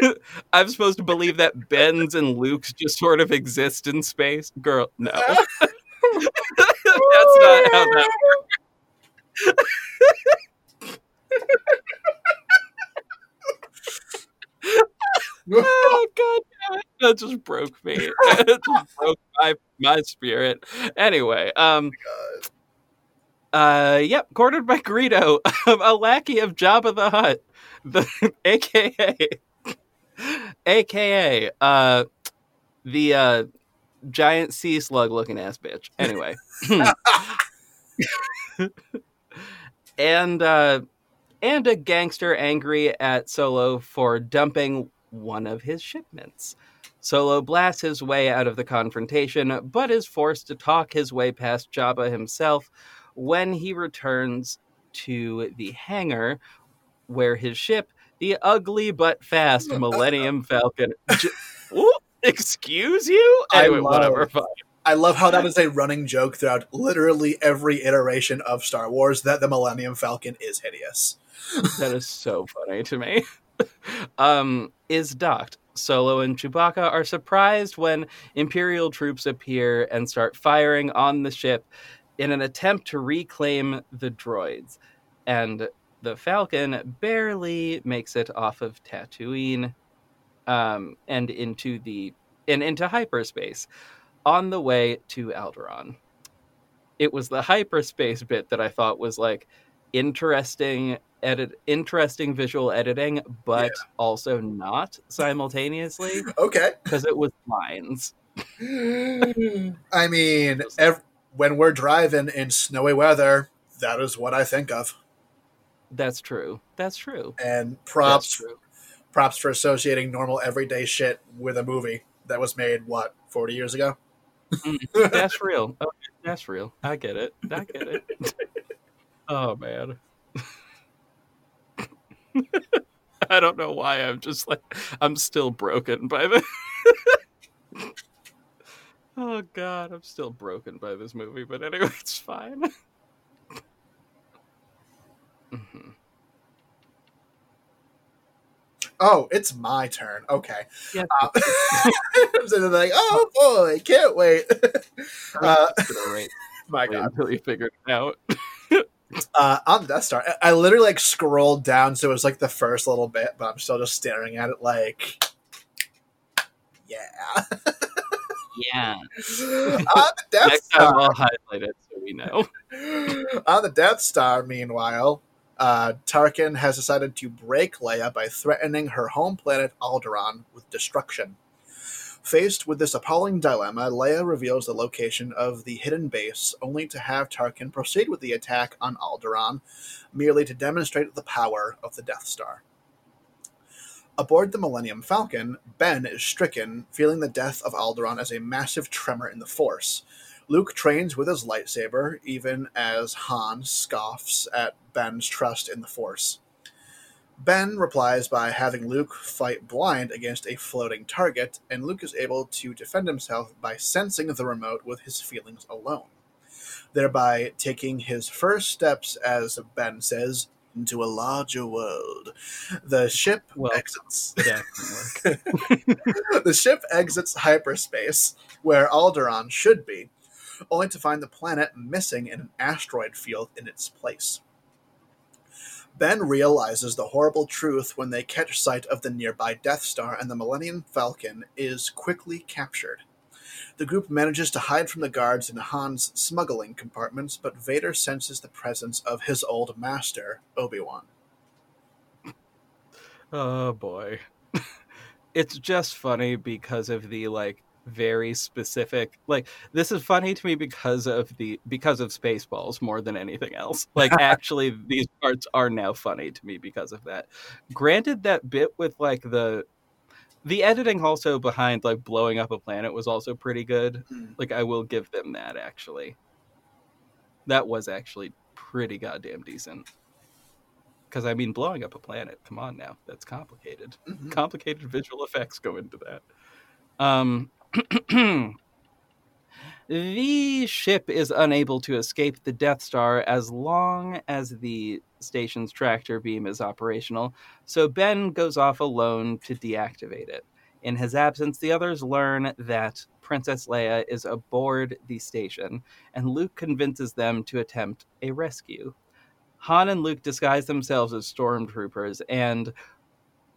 I'm supposed to believe that Ben's and Luke's just sort of exist in space. Girl, no. That's not how that works. Oh god. That just broke me. it just broke my my spirit. Anyway, um uh yep, cornered by Greedo, a lackey of Jabba the Hutt. The aka aka uh the uh giant sea slug looking ass bitch. Anyway. and uh and a gangster angry at Solo for dumping one of his shipments. Solo blasts his way out of the confrontation, but is forced to talk his way past Jabba himself when he returns to the hangar where his ship, the ugly but fast Millennium Falcon. Ooh, excuse you? I love- whatever. Fine. I love how that is a running joke throughout literally every iteration of Star Wars that the Millennium Falcon is hideous. That is so funny to me. um, is docked. Solo and Chewbacca are surprised when Imperial troops appear and start firing on the ship in an attempt to reclaim the droids. And the Falcon barely makes it off of Tatooine um, and into the and into hyperspace on the way to Alderaan. It was the hyperspace bit that I thought was like interesting edit interesting visual editing but yeah. also not simultaneously okay because it was lines i mean ev- when we're driving in snowy weather that is what i think of that's true. That's true. And props true. props for associating normal everyday shit with a movie that was made what 40 years ago? Mm, that's real. Okay, that's real. I get it. I get it. Oh man. I don't know why I'm just like I'm still broken by the Oh god, I'm still broken by this movie, but anyway, it's fine. Mm-hmm. Oh, it's my turn. Okay. Yeah. Uh, so like, oh boy, can't wait. Uh, my God, until you figured it out uh, on the Death Star. I, I literally like scrolled down, so it was like the first little bit, but I'm still just staring at it like, yeah, yeah. on the Death Next Star, time I'll highlight it so we know. on the Death Star, meanwhile, uh, Tarkin has decided to break Leia by threatening her home planet Alderaan with destruction. Faced with this appalling dilemma, Leia reveals the location of the hidden base, only to have Tarkin proceed with the attack on Alderaan, merely to demonstrate the power of the Death Star. Aboard the Millennium Falcon, Ben is stricken, feeling the death of Alderaan as a massive tremor in the Force. Luke trains with his lightsaber, even as Han scoffs at Ben's trust in the Force. Ben replies by having Luke fight blind against a floating target, and Luke is able to defend himself by sensing the remote with his feelings alone, thereby taking his first steps, as Ben says, into a larger world. The ship well, exits. the ship exits hyperspace, where Alderaan should be, only to find the planet missing in an asteroid field in its place. Ben realizes the horrible truth when they catch sight of the nearby Death Star, and the Millennium Falcon is quickly captured. The group manages to hide from the guards in Han's smuggling compartments, but Vader senses the presence of his old master, Obi Wan. Oh boy. it's just funny because of the like very specific like this is funny to me because of the because of spaceballs more than anything else. Like actually these parts are now funny to me because of that. Granted that bit with like the the editing also behind like blowing up a planet was also pretty good. Mm. like i will give them that actually. That was actually pretty goddamn decent. Because i mean blowing up a planet come on now that's complicated. Mm-hmm. complicated visual effects go into that. Um the ship is unable to escape the Death Star as long as the station's tractor beam is operational, so Ben goes off alone to deactivate it. In his absence, the others learn that Princess Leia is aboard the station, and Luke convinces them to attempt a rescue. Han and Luke disguise themselves as stormtroopers, and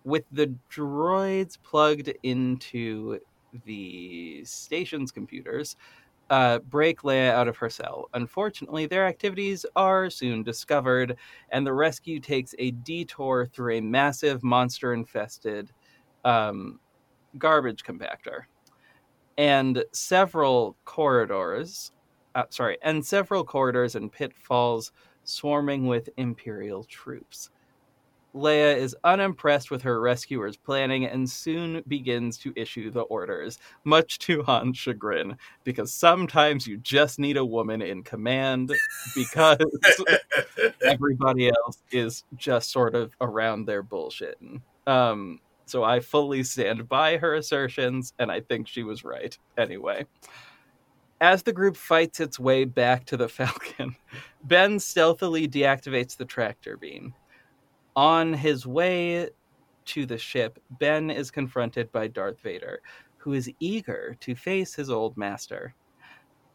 with the droids plugged into the station's computers uh, break Leia out of her cell. Unfortunately, their activities are soon discovered, and the rescue takes a detour through a massive monster infested um, garbage compactor. And several corridors, uh, sorry, and several corridors and pitfalls swarming with Imperial troops. Leia is unimpressed with her rescuer's planning and soon begins to issue the orders, much to Han's chagrin, because sometimes you just need a woman in command because everybody else is just sort of around their bullshitting. Um, so I fully stand by her assertions, and I think she was right. Anyway. As the group fights its way back to the Falcon, Ben stealthily deactivates the tractor beam on his way to the ship, Ben is confronted by Darth Vader, who is eager to face his old master.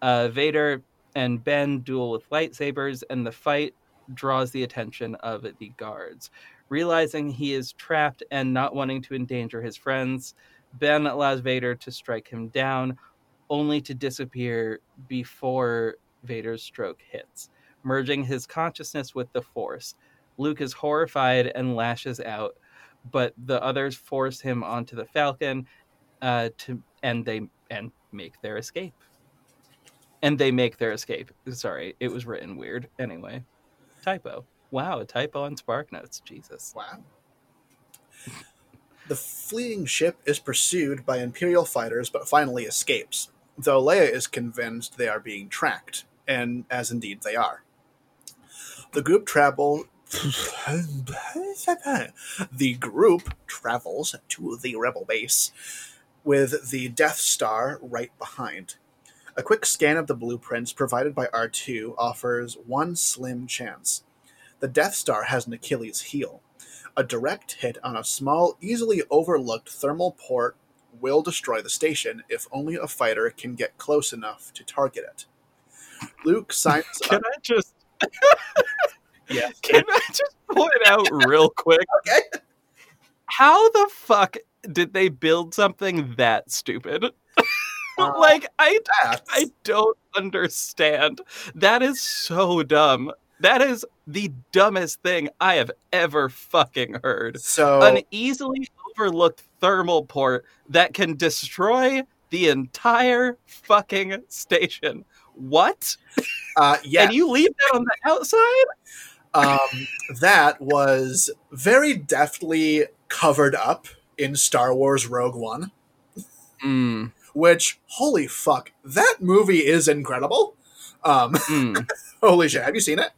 Uh, Vader and Ben duel with lightsabers, and the fight draws the attention of the guards. Realizing he is trapped and not wanting to endanger his friends, Ben allows Vader to strike him down, only to disappear before Vader's stroke hits, merging his consciousness with the Force. Luke is horrified and lashes out, but the others force him onto the Falcon uh, to and they and make their escape. And they make their escape. Sorry, it was written weird. Anyway, typo. Wow, a typo on Spark Notes. Jesus. Wow. The fleeing ship is pursued by Imperial fighters but finally escapes, though Leia is convinced they are being tracked, and as indeed they are. The group travel the group travels to the rebel base with the Death Star right behind. A quick scan of the blueprints provided by R2 offers one slim chance. The Death Star has an Achilles heel. A direct hit on a small, easily overlooked thermal port will destroy the station if only a fighter can get close enough to target it. Luke signs Can up. I just Yeah. can I just point out real quick? Okay. How the fuck did they build something that stupid? Uh, like I That- I don't understand. That is so dumb. That is the dumbest thing I have ever fucking heard. so An easily overlooked thermal port that can destroy the entire fucking station. What? uh, yeah, And you leave that on the outside? Um, that was very deftly covered up in Star Wars Rogue One. Mm, Which, holy fuck, that movie is incredible. Um, mm. holy shit, have you seen it?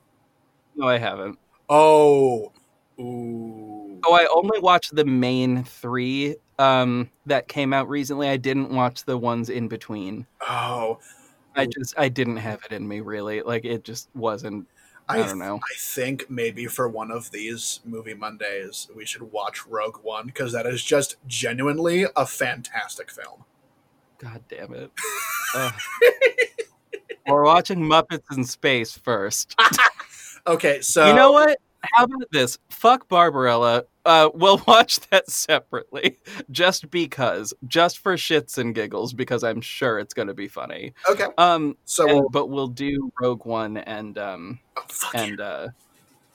No, I haven't. Oh, ooh, Oh, I only watched the main three um, that came out recently. I didn't watch the ones in between. oh. I just I didn't have it in me really. Like it just wasn't. I, I, don't know. I think maybe for one of these movie Mondays, we should watch Rogue One because that is just genuinely a fantastic film. God damn it. We're watching Muppets in Space first. Okay, so you know what? How about this? Fuck Barbarella. Uh, we'll watch that separately, just because, just for shits and giggles, because I'm sure it's going to be funny. Okay, Um, so and- we'll, but we'll do Rogue One and um oh, and uh,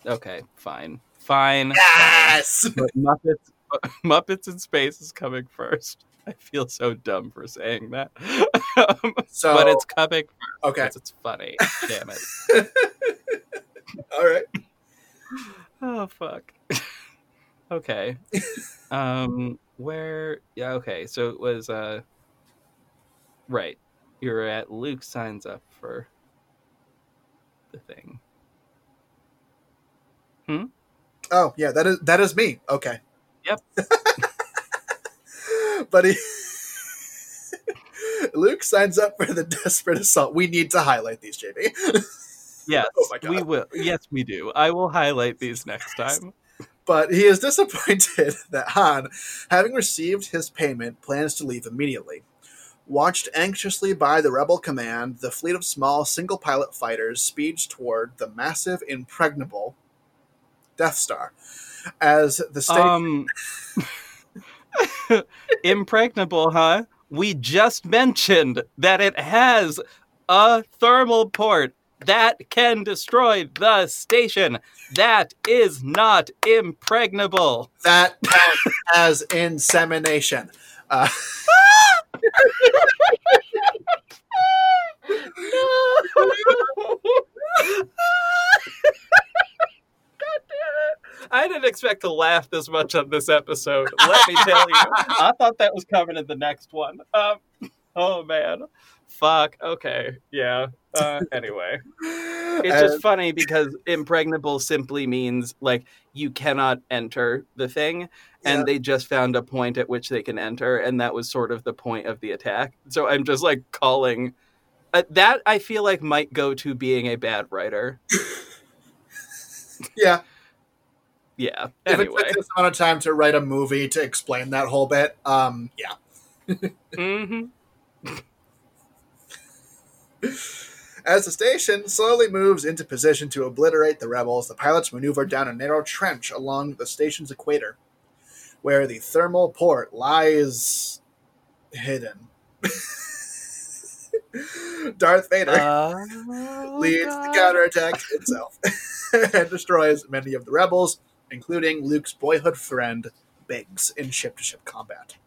okay, fine, fine. yes. But Muppets, Muppets in Space is coming first. I feel so dumb for saying that, Um, So but it's coming okay, it's funny. Damn it. all right. Oh fuck. okay. Um where yeah, okay. So it was uh right. You're at Luke signs up for the thing. Hmm? Oh yeah, that is that is me. Okay. Yep. but he Luke signs up for the desperate assault. We need to highlight these, JB. Yes, Oh we will. Yes, we do. I will highlight these next time. but he is disappointed that Han, having received his payment, plans to leave immediately. Watched anxiously by the rebel command, the fleet of small single pilot fighters speeds toward the massive, impregnable Death Star. As the state Um impregnable, huh? We just mentioned that it has a thermal port that can destroy the station. That is not impregnable. that counts as insemination. Uh, God. I didn't expect to laugh this much on this episode. Let me tell you. I thought that was coming in the next one. Um, oh man. Fuck. Okay. Yeah. Uh, anyway. It's just funny because impregnable simply means like you cannot enter the thing, and Yeah. they just found a point at which they can enter, and that was sort of the point of the attack. So I'm just like calling uh, that. I feel like might go to being a bad writer. yeah. yeah. If Anyway, it took this amount of time to write a movie to explain that whole bit, um, yeah. hmm As the station slowly moves into position to obliterate the rebels, the pilots maneuver down a narrow trench along the station's equator, where the thermal port lies hidden. Darth Vader Oh, leads the counterattack itself and destroys many of the rebels, including Luke's boyhood friend Biggs in ship to ship combat.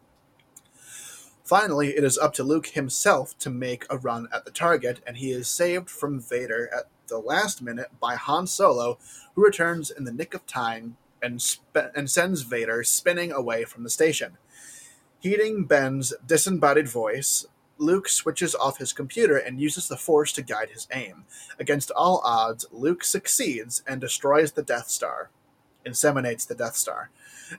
Finally, it is up to Luke himself to make a run at the target, and he is saved from Vader at the last minute by Han Solo, who returns in the nick of time and, sp- and sends Vader spinning away from the station. Heeding Ben's disembodied voice, Luke switches off his computer and uses the Force to guide his aim. Against all odds, Luke succeeds and destroys the Death Star, inseminates the Death Star,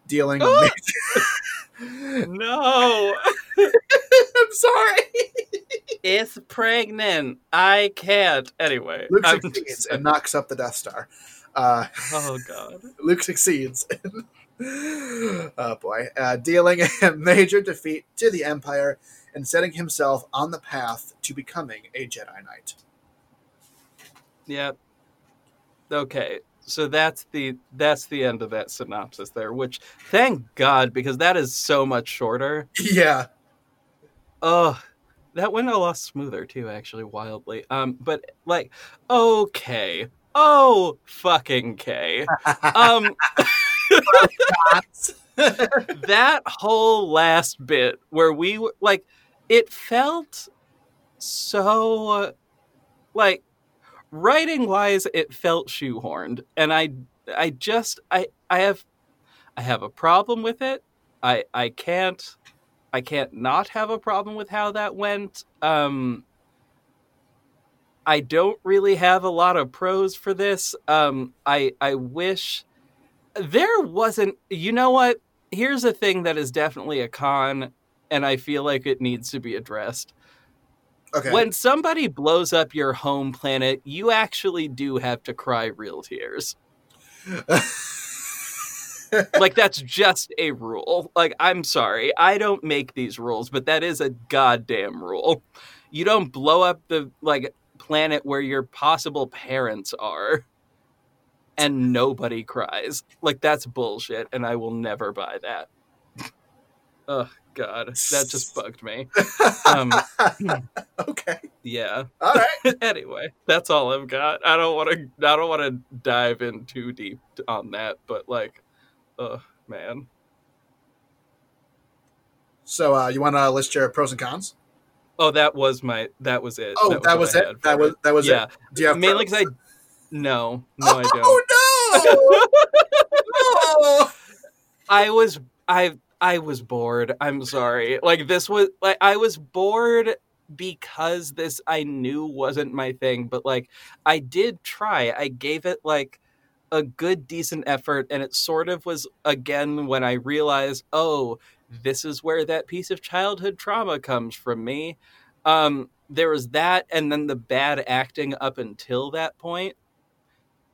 dealing. Ah! major- no, I'm sorry. it's pregnant. I can't. Anyway, Luke I'm succeeds just- and knocks up the Death Star. Uh, oh god. Luke succeeds. oh boy. Uh, dealing a major defeat to the Empire and setting himself on the path to becoming a Jedi Knight. Yep. Okay. So that's the that's the end of that synopsis there, which thank God because that is so much shorter. Yeah. Oh, that went a lot smoother too, actually, wildly. Um, but like, okay, oh fucking K. Um, that whole last bit where we like, it felt so like writing wise, it felt shoehorned, and I I just I I have I have a problem with it. I I can't I can't not have a problem with how that went. Um I don't really have a lot of pros for this. Um I I wish there wasn't you know what? Here's a thing that is definitely a con and I feel like it needs to be addressed. Okay. When somebody blows up your home planet, you actually do have to cry real tears. like that's just a rule. Like I'm sorry, I don't make these rules, but that is a goddamn rule. You don't blow up the like planet where your possible parents are and nobody cries. Like that's bullshit and I will never buy that. Oh god, that just bugged me. Um okay. yeah. All right. anyway, that's all I've got. I don't want to. I don't want to dive in too deep on that, but like, oh man. So, uh, you want to list your pros and cons? Oh, that was my. That was it. Oh, that what was it. That was that was yeah. it. Do you have Mainly because I. No, no, I don't. Oh no! no! I was. I. I was bored. I'm sorry. Like this was. Like I was bored because this I knew wasn't my thing, but like I did try. I gave it like a good decent effort and it sort of was again when I realized, "Oh, this is where that piece of childhood trauma comes from me." Um there was that and then the bad acting up until that.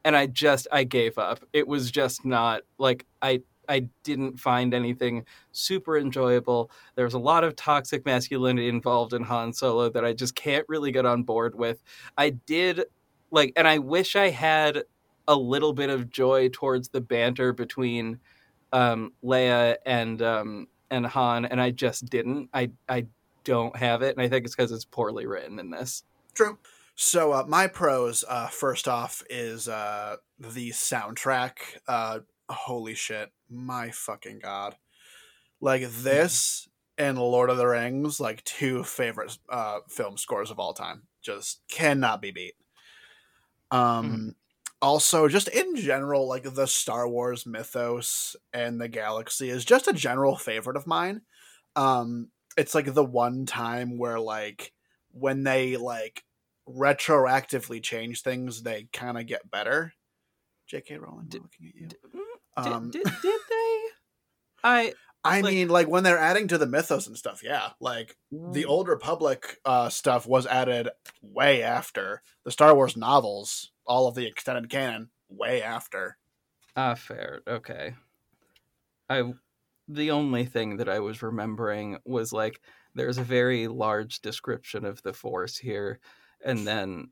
And I just I gave up. It was just not like I I didn't find anything super enjoyable. There was a lot of toxic masculinity involved in Han Solo that I just can't really get on board with. I did like, and I wish I had a little bit of joy towards the banter between um, Leia and um, and Han, and I just didn't. I I don't have it, and I think it's because it's poorly written in this. True. So uh, my pros, uh, first off, is uh, the soundtrack. Uh, holy shit, my fucking god! Like this and Lord of the Rings, like two favorite uh, film scores of all time, just cannot be beat. Um, also, just in general, like the Star Wars mythos and the galaxy is just a general favorite of mine. Um, it's like the one time where like when they like retroactively change things, they kind of get better. J.K. Rowling, I'm looking at you. D- Um, did, did, did they? I I like- mean, like when they're adding to the mythos and stuff, yeah. Like the Old Republic uh, stuff was added way after the Star Wars novels, all of the extended canon, way after. Ah, fair. Okay. I the only thing that I was remembering was like there's a very large description of the force here and then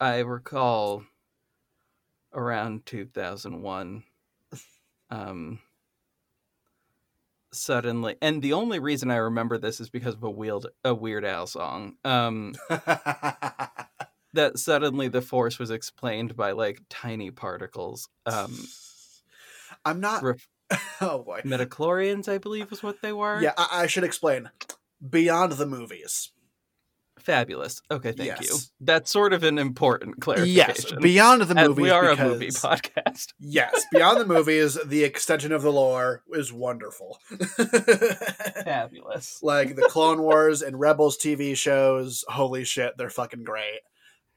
I recall around 2001 um suddenly and the only reason I remember this is because of a weird a Weird Al song. Um that suddenly the force was explained by like tiny particles. Um I'm not. ref- oh boy. midi-chlorians, I believe, is what they were. Yeah, I, I should explain. Beyond the movies. Fabulous. Okay, thank you. That's sort of an important clarification. Yes, beyond the movie, movies. we are a movie podcast. Yes, beyond the movies, the extension of the lore is wonderful. Fabulous. like the Clone Wars and Rebels TV shows, holy shit, they're fucking great.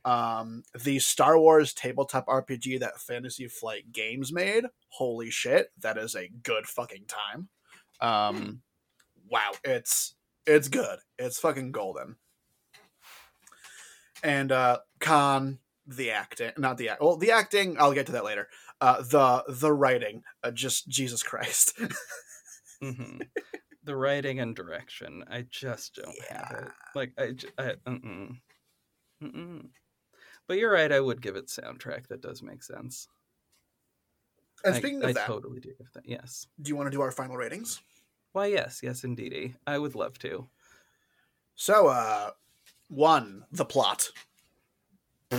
Um, the Star Wars tabletop RPG that Fantasy Flight Games made, holy shit, that is a good fucking time. Um, wow, it's it's good. It's fucking golden. And uh, Khan, the acting, not the act. Well, the acting, I'll get to that later. Uh, the the writing, uh, just Jesus Christ. mm-hmm. The writing and direction, I just don't have it. Like I, I mm-mm. Mm-mm. But you're right. I would give it soundtrack. That does make sense. and speaking I, of that, totally do give that. Yes. do you want to do our final ratings? Why? Yes. Yes, indeedy. I would love to. So, uh, one, the plot.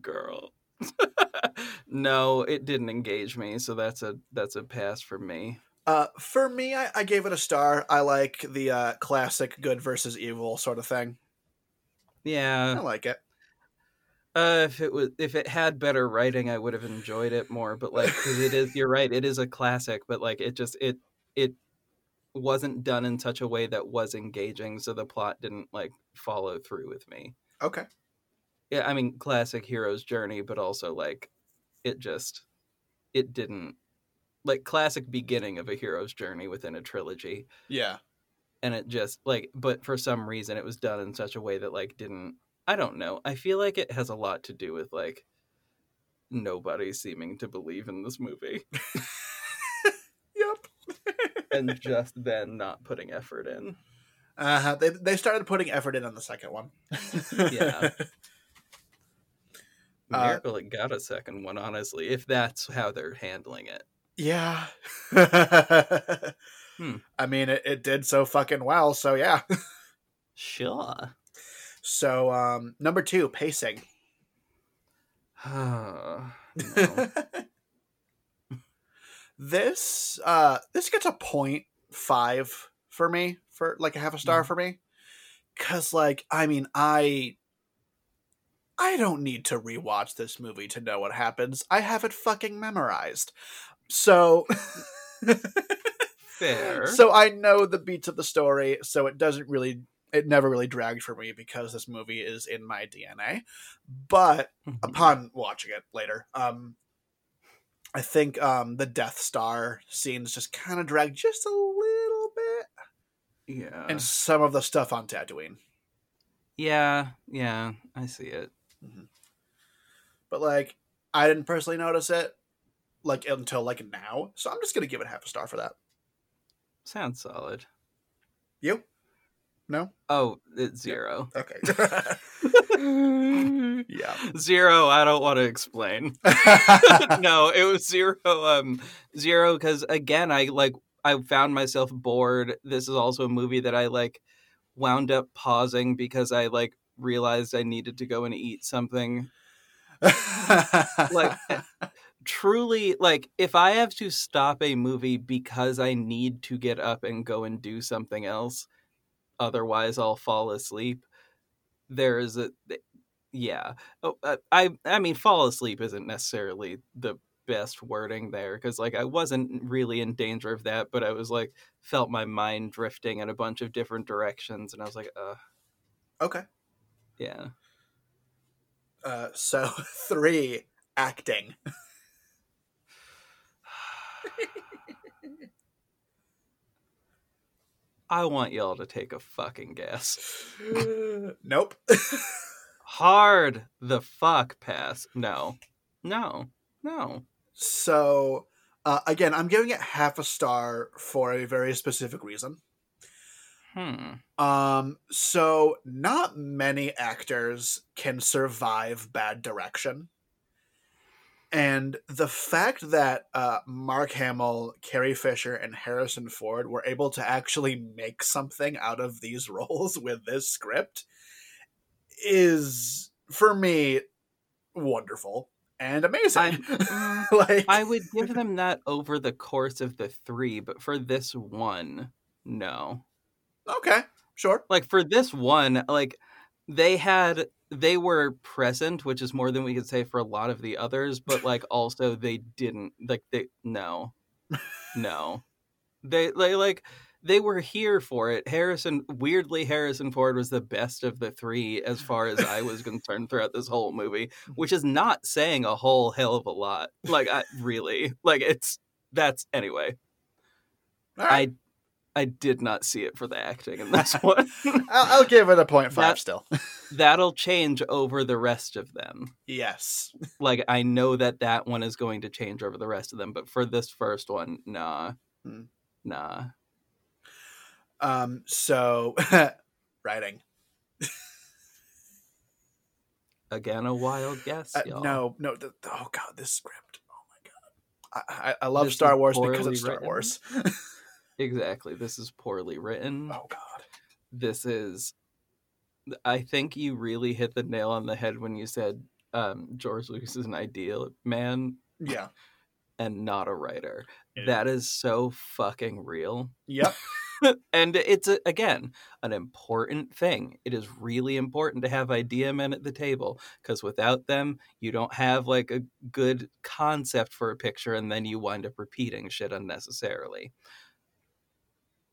Girl. no, it didn't engage me, so that's a that's a pass for me. Uh, for me, I, I gave it a star. I like the uh, classic good versus evil sort of thing. Yeah, I like it. Uh, if it was if it had better writing, I would have enjoyed it more. But like, 'cause it is, you're right, it is a classic. But like, it just it it wasn't done in such a way that was engaging, so the plot didn't like follow through with me. Okay. Yeah, I mean, classic hero's journey, but also like, it just it didn't like classic beginning of a hero's journey within a trilogy, Yeah. and it just like, but for some reason, it was done in such a way that like didn't. I don't know. I feel like it has a lot to do with like nobody seeming to believe in this movie. and just then not putting effort in. Uh-huh. They, they started putting effort in on the second one. Yeah. Uh, Miracle it got a second one, honestly, if that's how they're handling it. yeah. Hmm. I mean, it, it did so fucking well, so yeah. Sure. So, um, number two, pacing. no. this uh this gets a point five for me for like a half a star Mhm. for me because like i mean i i don't need to rewatch this movie to know what happens i have it fucking memorized so Fair. so i know the beats of the story so it doesn't really it never really dragged for me because this movie is in my dna but upon watching it later. Um, I think um, the Death Star scenes just kind of drag just a little bit, yeah. and some of the stuff on Tatooine. yeah, yeah, I see it. But like, I didn't personally notice it like until like now, so I'm just gonna give it half a star for that. Sounds solid. You? No? Oh, it's zero. Okay. yeah. Zero, I don't want to explain. no, it was zero um zero cuz again I like I found myself bored. This is also a movie that I like wound up pausing because I like realized I needed to go and eat something. Like truly like if I have to stop a movie because I need to get up and go and do something else, otherwise I'll fall asleep. There is a yeah. Oh, uh, I I mean fall asleep isn't necessarily the best wording there cuz like I wasn't really in danger of that, but I was like felt my mind drifting in a bunch of different directions and I was like, uh okay. yeah. Uh, so three acting. I want y'all to take a fucking guess. nope. hard the fuck pass. No, no, no. So uh, again, I'm giving it half a star for a very specific reason. Hmm. Um, so not many actors can survive bad direction. And the fact that uh, Mark Hamill, Carrie Fisher, and Harrison Ford were able to actually make something out of these roles with this script is, for me, wonderful and amazing. Like I would give them that over the course of the three, but for this one, no. Okay, sure. Like for this one, like they had they were present, which is more than we could say for a lot of the others, but like also they didn't like they no. No. They they like they were here for it. Harrison weirdly Harrison Ford was the best of the three as far as I was concerned throughout this whole movie, which is not saying a whole hell of a lot. Like I really like it's that's anyway. Right. I I did not see it for the acting in this one. I'll, I'll, give it a point five that, still. that'll change over the rest of them. Yes. Like I know that that one is going to change over the rest of them, but for this first one, nah, hmm. nah. Um. So, writing. Again, a wild guess. Uh, no, no. The, oh god, this script. Oh my god. I, I, I love this Star Wars because it's Star written. Wars. Exactly. This is poorly written. Oh god. This is I think you really hit the nail on the head when you said um, George Lucas is an ideal man. Yeah. And not a writer. Yeah. That is so fucking real. Yep. and it's a, again an important thing. It is really important to have idea men at the table because without them, you don't have like a good concept for a picture, and then you wind up repeating shit unnecessarily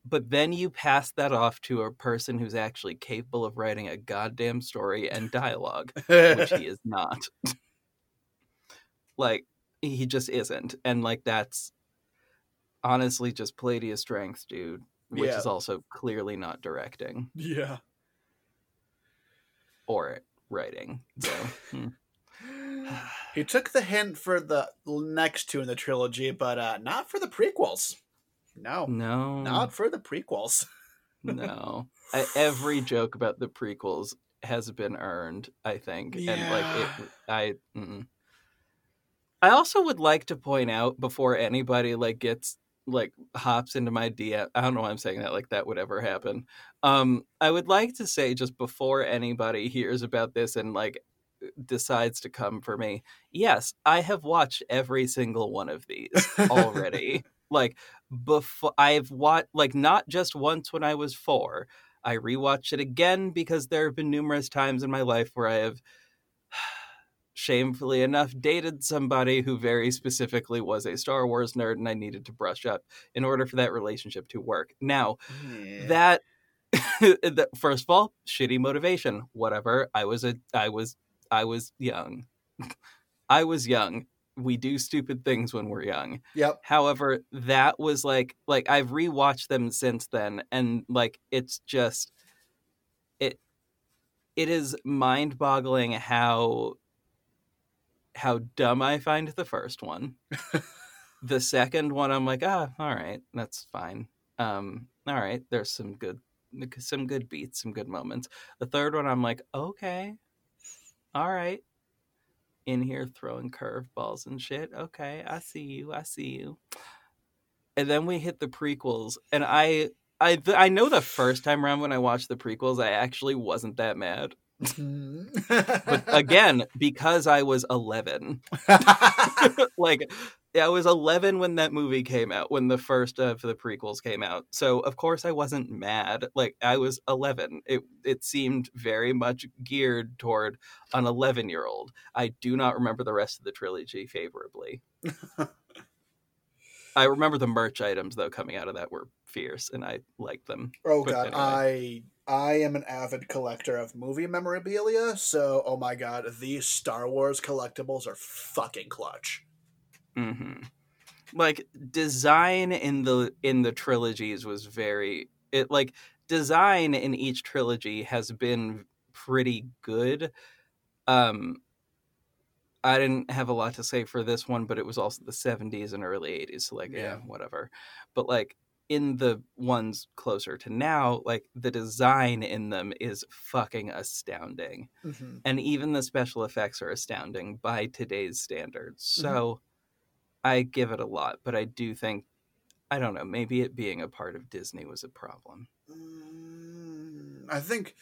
but then you pass that off to a person who's actually capable of writing a goddamn story and dialogue, which he is not. like he just isn't, and like that's honestly just his strengths, dude. Which yeah. is also clearly not directing. Yeah. Or writing. So. hmm. he took the hint for the next two in the trilogy, but uh, not for the prequels. No. No. Not for the prequels. no. I, every joke about the prequels has been earned, I think. Yeah. And like it I mm. I also would like to point out before anybody like gets like hops into my DM. I don't know why I'm saying that like that would ever happen. Um I would like to say just before anybody hears about this and like decides to come for me. Yes, I have watched every single one of these already. Like before I've watched like not just once when I was 4. I rewatched it again because there have been numerous times in my life where I have shamefully enough dated somebody who very specifically was a Star Wars nerd and I needed to brush up in order for that relationship to work. Now, yeah. that first of all, shitty motivation. Whatever. I was a I was I was young. I was young we do stupid things when we're young. Yep. However, that was like like I've rewatched them since then and like it's just it it is mind-boggling how how dumb I find the first one. the second one I'm like, "Ah, all right, that's fine." Um all right, there's some good some good beats, some good moments. The third one I'm like, "Okay. All right in here throwing curveballs and shit. Okay, I see you. I see you. And then we hit the prequels, and I, I, I know the first time around when I watched the prequels, I actually wasn't that mad. but mm-hmm. again, because I was 11, like I was 11 when that movie came out, when the first of the prequels came out. So of course I wasn't mad. Like I was 11. It it seemed very much geared toward an 11 year old. I do not remember the rest of the trilogy favorably. I remember the merch items though coming out of that were fierce, and I liked them. Oh god, anyway. I I am an avid collector of movie memorabilia, so oh my god, these Star Wars collectibles are fucking clutch. Mm-hmm. Like design in the in the trilogies was very it like design in each trilogy has been pretty good Um, I didn't have a lot to say for this one, but it was also the 70s and early 80s, so like, yeah, Yeah. whatever. But like in the ones closer to now, like the design in them is fucking astounding. Mhm. And even the special effects are astounding by today's standards. Mhm. So I give it a lot, but I do think I don't know, maybe it being a part of Disney was a problem. Mm, I think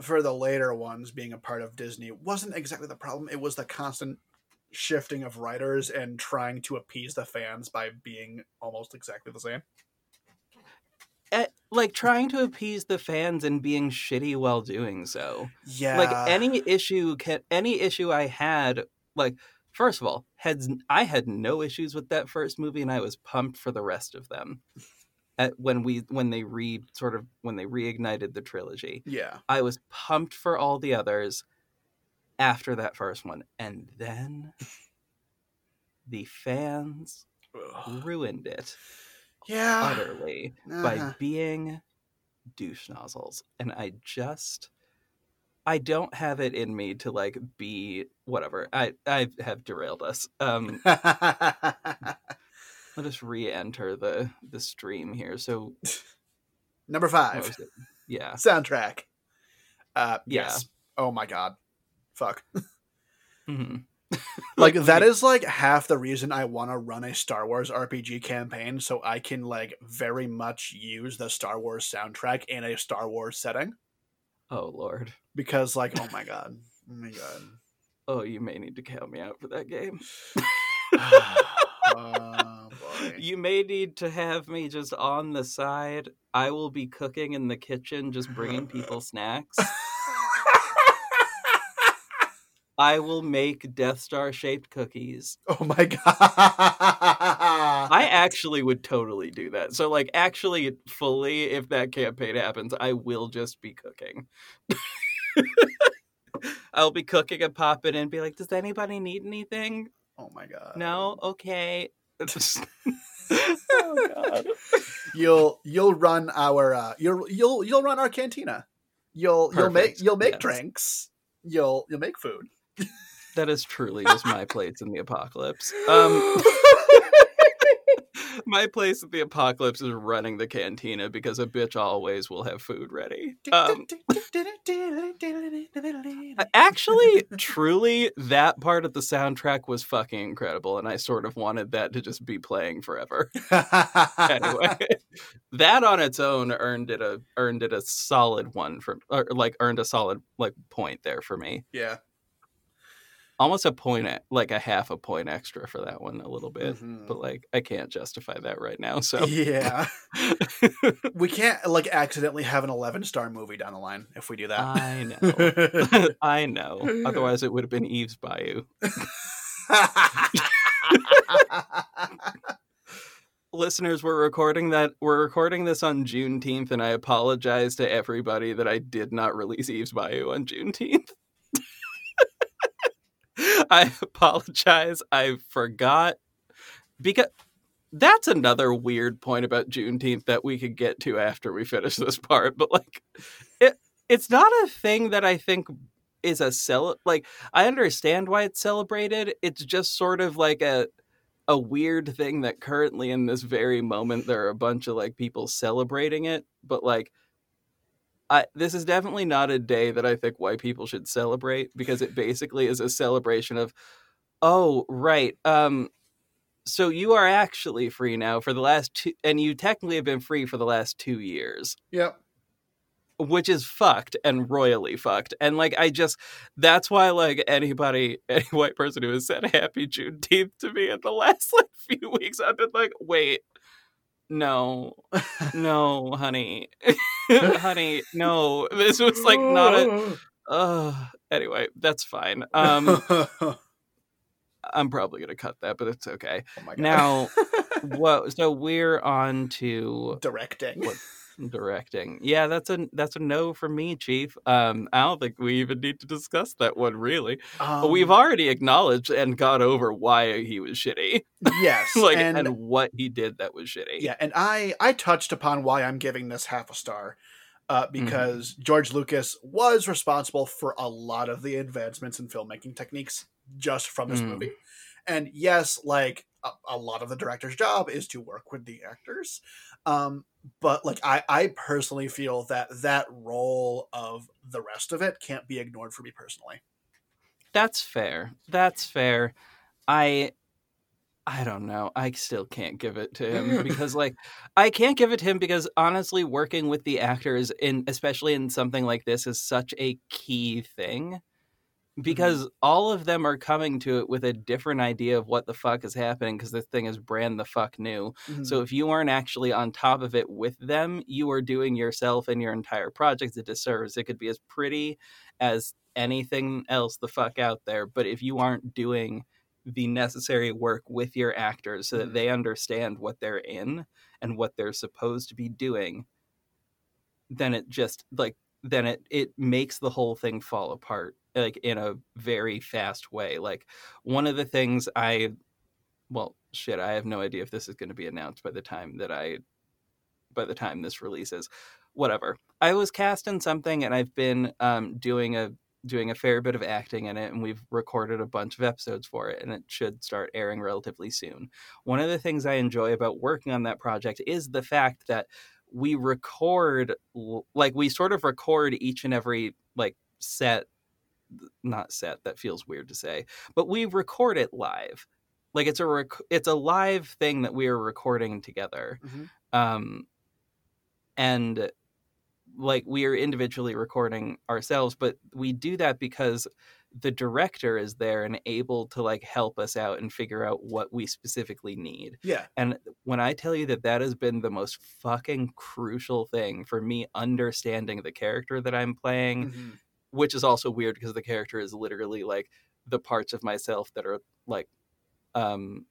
for the later ones, being a part of Disney wasn't exactly the problem. It was the constant shifting of writers and trying to appease the fans by being almost exactly the same. Eh, like trying to appease the fans and being shitty while doing so. Yeah, like any issue can any issue i had like first of all had i had no issues with that first movie and i was pumped for the rest of them at when we when they re sort of when they reignited the trilogy yeah, i was pumped for all the others after that first one and then the fans Ugh. ruined it yeah, utterly uh-huh. by being douche nozzles and i just i don't have it in me to like be whatever i i have derailed us um let us re-enter the the stream here so Number five, yeah soundtrack. Uh, Yeah. yes. Oh my god, fuck. Mhm. like that is like half the reason I want to run a Star Wars RPG campaign so I can like very much use the Star Wars soundtrack in a Star Wars setting oh lord because like oh my god oh my god oh you may need to count me out for that game oh boy you may need to have me just on the side i will be cooking in the kitchen just bringing people snacks I will make Death Star shaped cookies. oh my god I actually would totally do that. So, like, actually, fully, if that campaign happens, I will just be cooking. I'll be cooking and pop it in and be like, does anybody need anything? oh my god No? Okay. oh, God. you'll you'll run our uh you'll you'll you'll run our cantina you'll you'll make you'll make yes. drinks you'll you'll make food That is truly just my plates in the apocalypse. Um, my place at the apocalypse is running the cantina because a bitch always will have food ready. Um, Actually, truly, that part of the soundtrack was fucking incredible, and I sort of wanted that to just be playing forever. anyway, that on its own earned it a earned it a solid one for, or like earned a solid like point there for me. yeah Almost a point, like a half a point extra for that one, a little bit. Mhm. But like, I can't justify that right now. So yeah we can't like accidentally have an 11 star movie down the line if we do that I know, I know. Otherwise, it would have been Eve's Bayou. listeners we're recording that we're recording this on juneteenth and i apologize to everybody that i did not release eve's bayou on juneteenth i apologize. I forgot. Because that's another weird point about juneteenth that we could get to after we finish this part but like it it's not a thing that i think is a cel like i understand why it's celebrated. It's just sort of like a a weird thing that currently in this very moment there are a bunch of like people celebrating it but like I, this is definitely not a day that I think white people should celebrate because it basically is a celebration of, oh right, um, so you are actually free now for the last two, and you technically have been free for the last two years yep which is fucked and royally fucked. And like I just that's why like anybody any white person who has said happy Juneteenth to me in the last like few weeks, I've been like, wait, no, no, honey. Honey, no. This was like not a uh anyway, that's fine. Um oh I'm probably gonna cut that, but it's okay. my god Now what so we're on to directing What- directing. Yeah, that's a that's a no for me, Chief. Um, I don't think we even need to discuss that one really. um, We've already acknowledged and got over why he was shitty, yes like and, and, what he did that was shitty. yeah and i i touched upon why i'm giving this half a star uh, because George Lucas was responsible for a lot of the advancements in filmmaking techniques just from this Mm. movie. And yes, like a, a lot of the director's job is to work with the actors. Um, but like I, I personally feel that that role of the rest of it can't be ignored for me personally. That's fair. That's fair. I I don't know. I still can't give it to him because like I can't give it to him because honestly working with the actors in especially in something like this is such a key thing because all of them are coming to it with a different idea of what the fuck is happening because this thing is brand the fuck new. So if you aren't actually on top of it with them, you are doing yourself and your entire project a disservice. It could be as pretty as anything else the fuck out there, but if you aren't doing the necessary work with your actors so that Mhm. they understand what they're in and what they're supposed to be doing, then it just like then it it makes the whole thing fall apart like in a very fast way. Like one of the things I well, shit, I have no idea if this is going to be announced by the time that I by the time this releases. Whatever. I was cast in something and I've been um, doing a doing a fair bit of acting in it and we've recorded a bunch of episodes for it and it should start airing relatively soon. One of the things I enjoy about working on that project is the fact that we record like we sort of record each and every like set not set that feels weird to say but we record it live like it's a rec- it's a live thing that we are recording together Mhm. um and like we are individually recording ourselves but we do that because the director is there and able to like help us out and figure out what we specifically need Yeah. and when I tell you that that has been the most fucking crucial thing for me understanding the character that I'm playing, Mhm. which is also weird because the character is literally like the parts of myself that are like, um,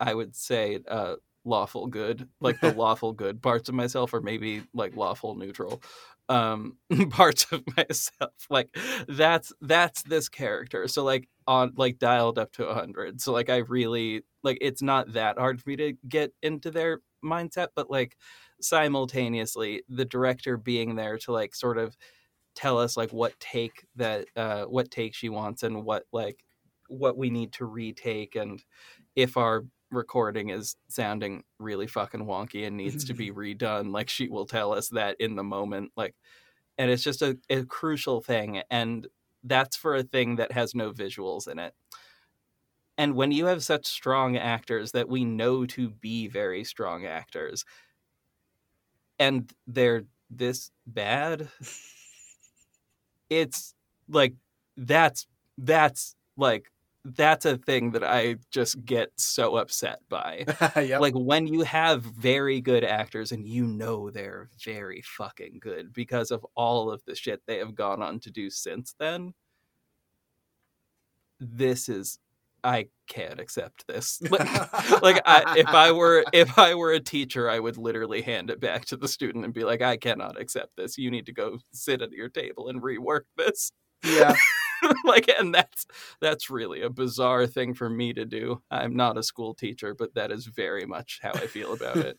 I would say, uh, lawful good, like the lawful good parts of myself, or maybe like lawful neutral um parts of myself like that's that's this character. So like on like dialed up to 100 so like i really like it's not that hard for me to get into their mindset but like simultaneously the director being there to like sort of tell us like what take that uh what take she wants and what like what we need to retake and if our recording is sounding really fucking wonky and needs to be redone like she will tell us that in the moment like and it's just a, a crucial thing and that's for a thing that has no visuals in it. And when you have such strong actors that we know to be very strong actors and they're this bad it's like that's that's like that's a thing that I just get so upset by. yep. Like when you have very good actors and you know they're very fucking good because of all of the shit they have gone on to do since then. This is I can't accept this. Like, like I, if I were if I were a teacher, I would literally hand it back to the student and be like, "I cannot accept this. You need to go sit at your table and rework this." yeah. like and that's that's really a bizarre thing for me to do i'm not a school teacher but that is very much how i feel about it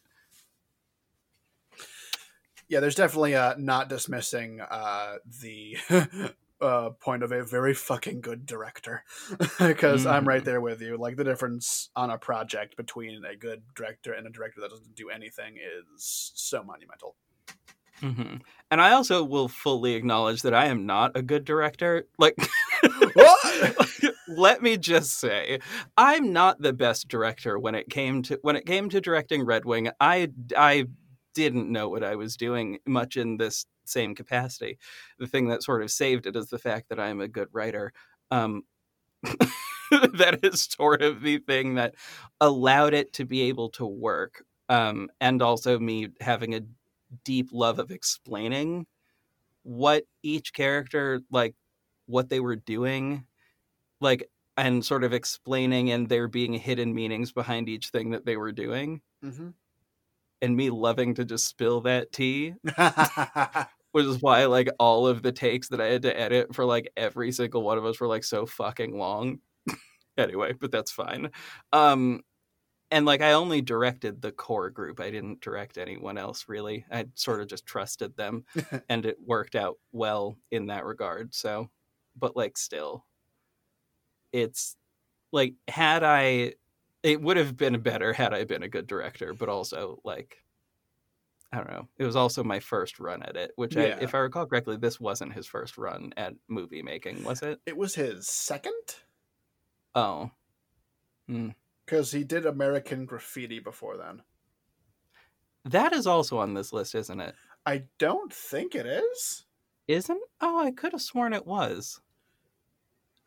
yeah, there's definitely uh, not dismissing uh, the uh, point of a very fucking good director because I'm right Mhm. there with you. Like the difference on a project between a good director and a director that doesn't do anything is so monumental. Hmm and i also will fully acknowledge that i am not a good director. Like What? let me just say i'm not the best director when it came to when it came to directing red wing. I i didn't know what i was doing much in this same capacity. The thing that sort of saved it is the fact that i'm a good writer. Um that is sort of the thing that allowed it to be able to work. Um and also me having a deep love of explaining what each character like what they were doing like and sort of explaining and there being hidden meanings behind each thing that they were doing. Hmm and me loving to just spill that tea which is why like all of the takes that i had to edit for like every single one of us were like so fucking long. Anyway but that's fine. Um and like I only directed the core group. I didn't direct anyone else really. I sort of just trusted them and it worked out well in that regard. So, but like still it's like had I it would have been better had I been a good director, but also like I don't know. It was also my first run at it, which Yeah. I, if I recall correctly, this wasn't his first run at movie making, was it? It was his second Oh, hmm. Because he did American Graffiti before then. that is also on this list, isn't it? I don't think it is. Isn't? Oh, I could have sworn it was.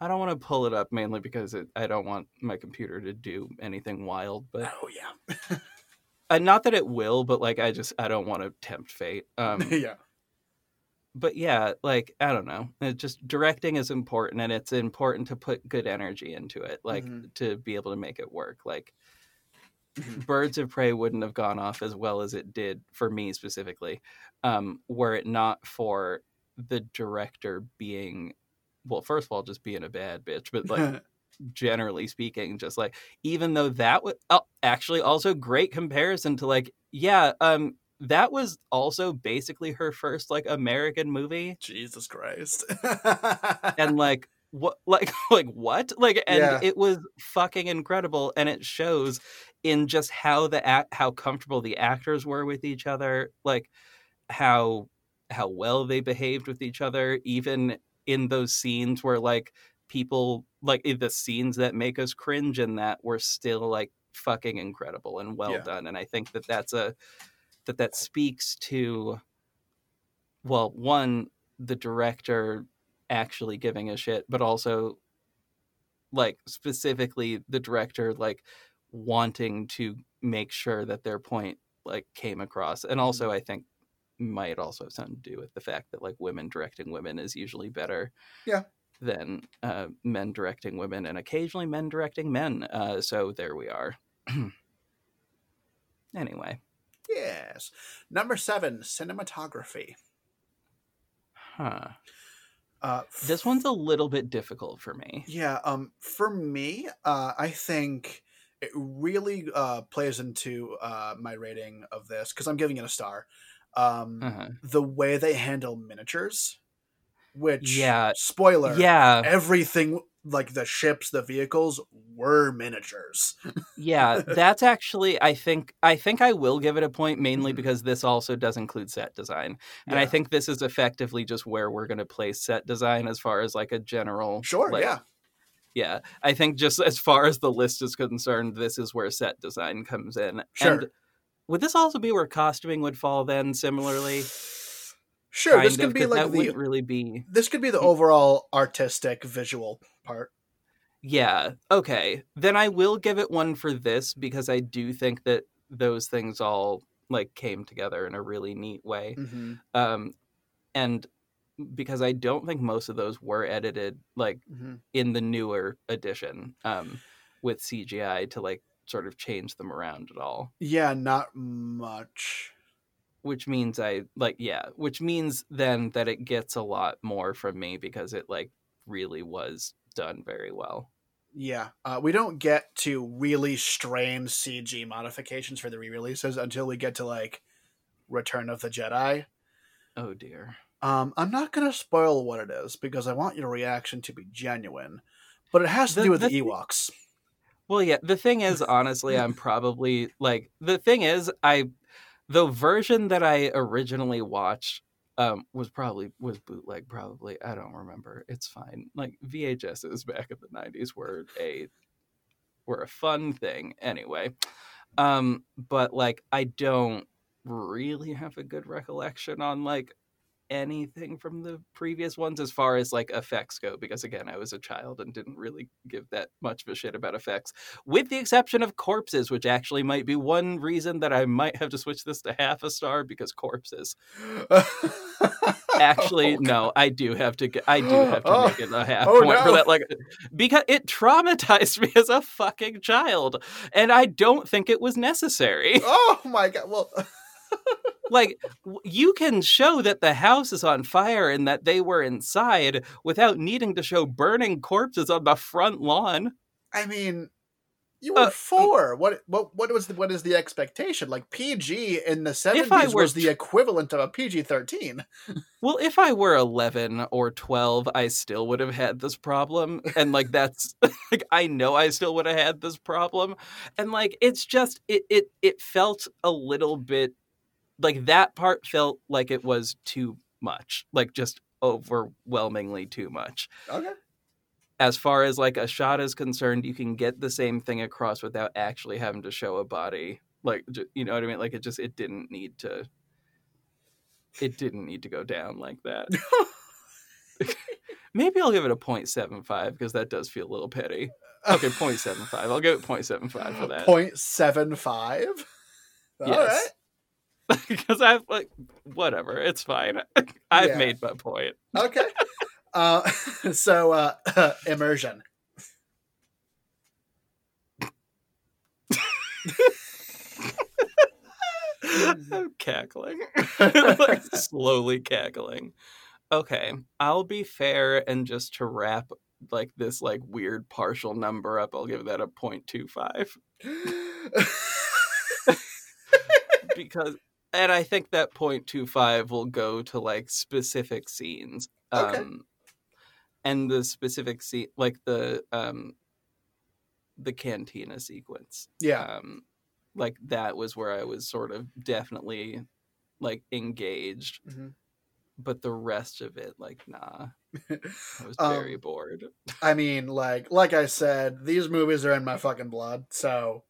I don't want to pull it up mainly because it, I don't want my computer to do anything wild, but Oh yeah, uh, not that it will, but like I just I don't want to tempt fate. Um, yeah, but yeah, like I don't know. It just directing is important, and it's important to put good energy into it, like Mhm. to be able to make it work. Like Mhm. Birds of Prey wouldn't have gone off as well as it did for me specifically, um, were it not for the director being, well, first of all, just being a bad bitch, but like generally speaking, just like even though that was oh, actually also great comparison to like yeah, um, that was also basically her first like American movie, Jesus Christ. and like what like like what like and Yeah. it was fucking incredible and it shows in just how the act how comfortable the actors were with each other like how how well they behaved with each other even in those scenes where like people like the scenes that make us cringe and that were still like fucking incredible and well Yeah. done and i think that that's a that that speaks to well one the director actually giving a shit but also like specifically the director like wanting to make sure that their point like came across and also Mm-hmm. i think might also have something to do with the fact that like women directing women is usually better Yeah. than uh, men directing women and occasionally men directing men uh, so there we are anyway yes. Number seven, cinematography. huh Uh, this one's a little bit difficult for me Yeah, um, for me, uh, I think it really uh, plays into uh, my rating of this because I'm giving it a star. Um, uh-huh. The way they handle miniatures, which, Yeah. spoiler, yeah everything like the ships, the vehicles were miniatures. yeah that's actually i think i think i will give it a point mainly Mhm. because this also does include set design and i think this is effectively just where we're going to place set design as far as like a general Sure, like, yeah. yeah i think just as far as the list is concerned this is where set design comes in Sure. and would this also be where costuming would fall then similarly Sure, this could of, be like the really be this could be the overall artistic visual part. Yeah. Okay. Then I will give it one for this because I do think that those things all like came together in a really neat way. Mm-hmm. Um and because I don't think most of those were edited like Mm-hmm. in the newer edition um with CGI to like sort of change them around at all. Yeah, not much. Which means I like yeah, which means then that it gets a lot more from me because it like really was done very well. Yeah, uh, we don't get to really strange CG modifications for the re-releases until we get to like Return of the Jedi. Oh dear. Um, I'm not gonna spoil what it is because I want your reaction to be genuine, but it has to The- do with the the, Ewoks. Well, yeah, the thing is, honestly, I'm probably like the thing is, I the version that I originally watched um was probably was bootleg probably i don't remember it's fine like vhs's back in the 90s were a were a fun thing anyway um but like i don't really have a good recollection on like anything from the previous ones as far as like effects go because again i was a child and didn't really give that much of a shit about effects with the exception of corpses which actually might be one reason that i might have to switch this to half a star because corpses actually Oh, no i do have to get i do have to Oh. make it a half Oh, point for that like because it traumatized me as a fucking child and i don't think it was necessary oh my god! Well, like you can show that the house is on fire and that they were inside without needing to show burning corpses on the front lawn I mean, You were Uh, four. What what what was the, what is the expectation? Like PG in the seventies was the equivalent of a PG thirteen. Well, if I were 11 or 12, I still would have had this problem. And like that's like I know I still would have had this problem. And like it's just it it it felt a little bit like that part felt like it was too much. Like just overwhelmingly too much. Okay. As far as like a shot is concerned, you can get the same thing across without actually having to show a body. Like you know what I mean? Like it just it didn't need to it didn't need to go down like that. Maybe I'll give it a 0.75 because that does feel a little petty. Okay, 0.75. I'll give it 0.75 for that. Point seven five. All right. Because I've like whatever, it's fine. I've Yeah. made my point. Okay. uh, so uh, immersion. I'm cackling. like slowly cackling. Okay, I'll be fair and just to wrap like this like weird partial number up, I'll give that a 0.25 because and I think that 0.25 will go to like specific scenes. Okay. Um and the specific scene like the um the cantina sequence. yeah. Um like that was where I was sort of definitely like engaged, Mhm. but the rest of it like nah. I was Um, very bored. I mean, like like I said, these movies are in my fucking blood, so.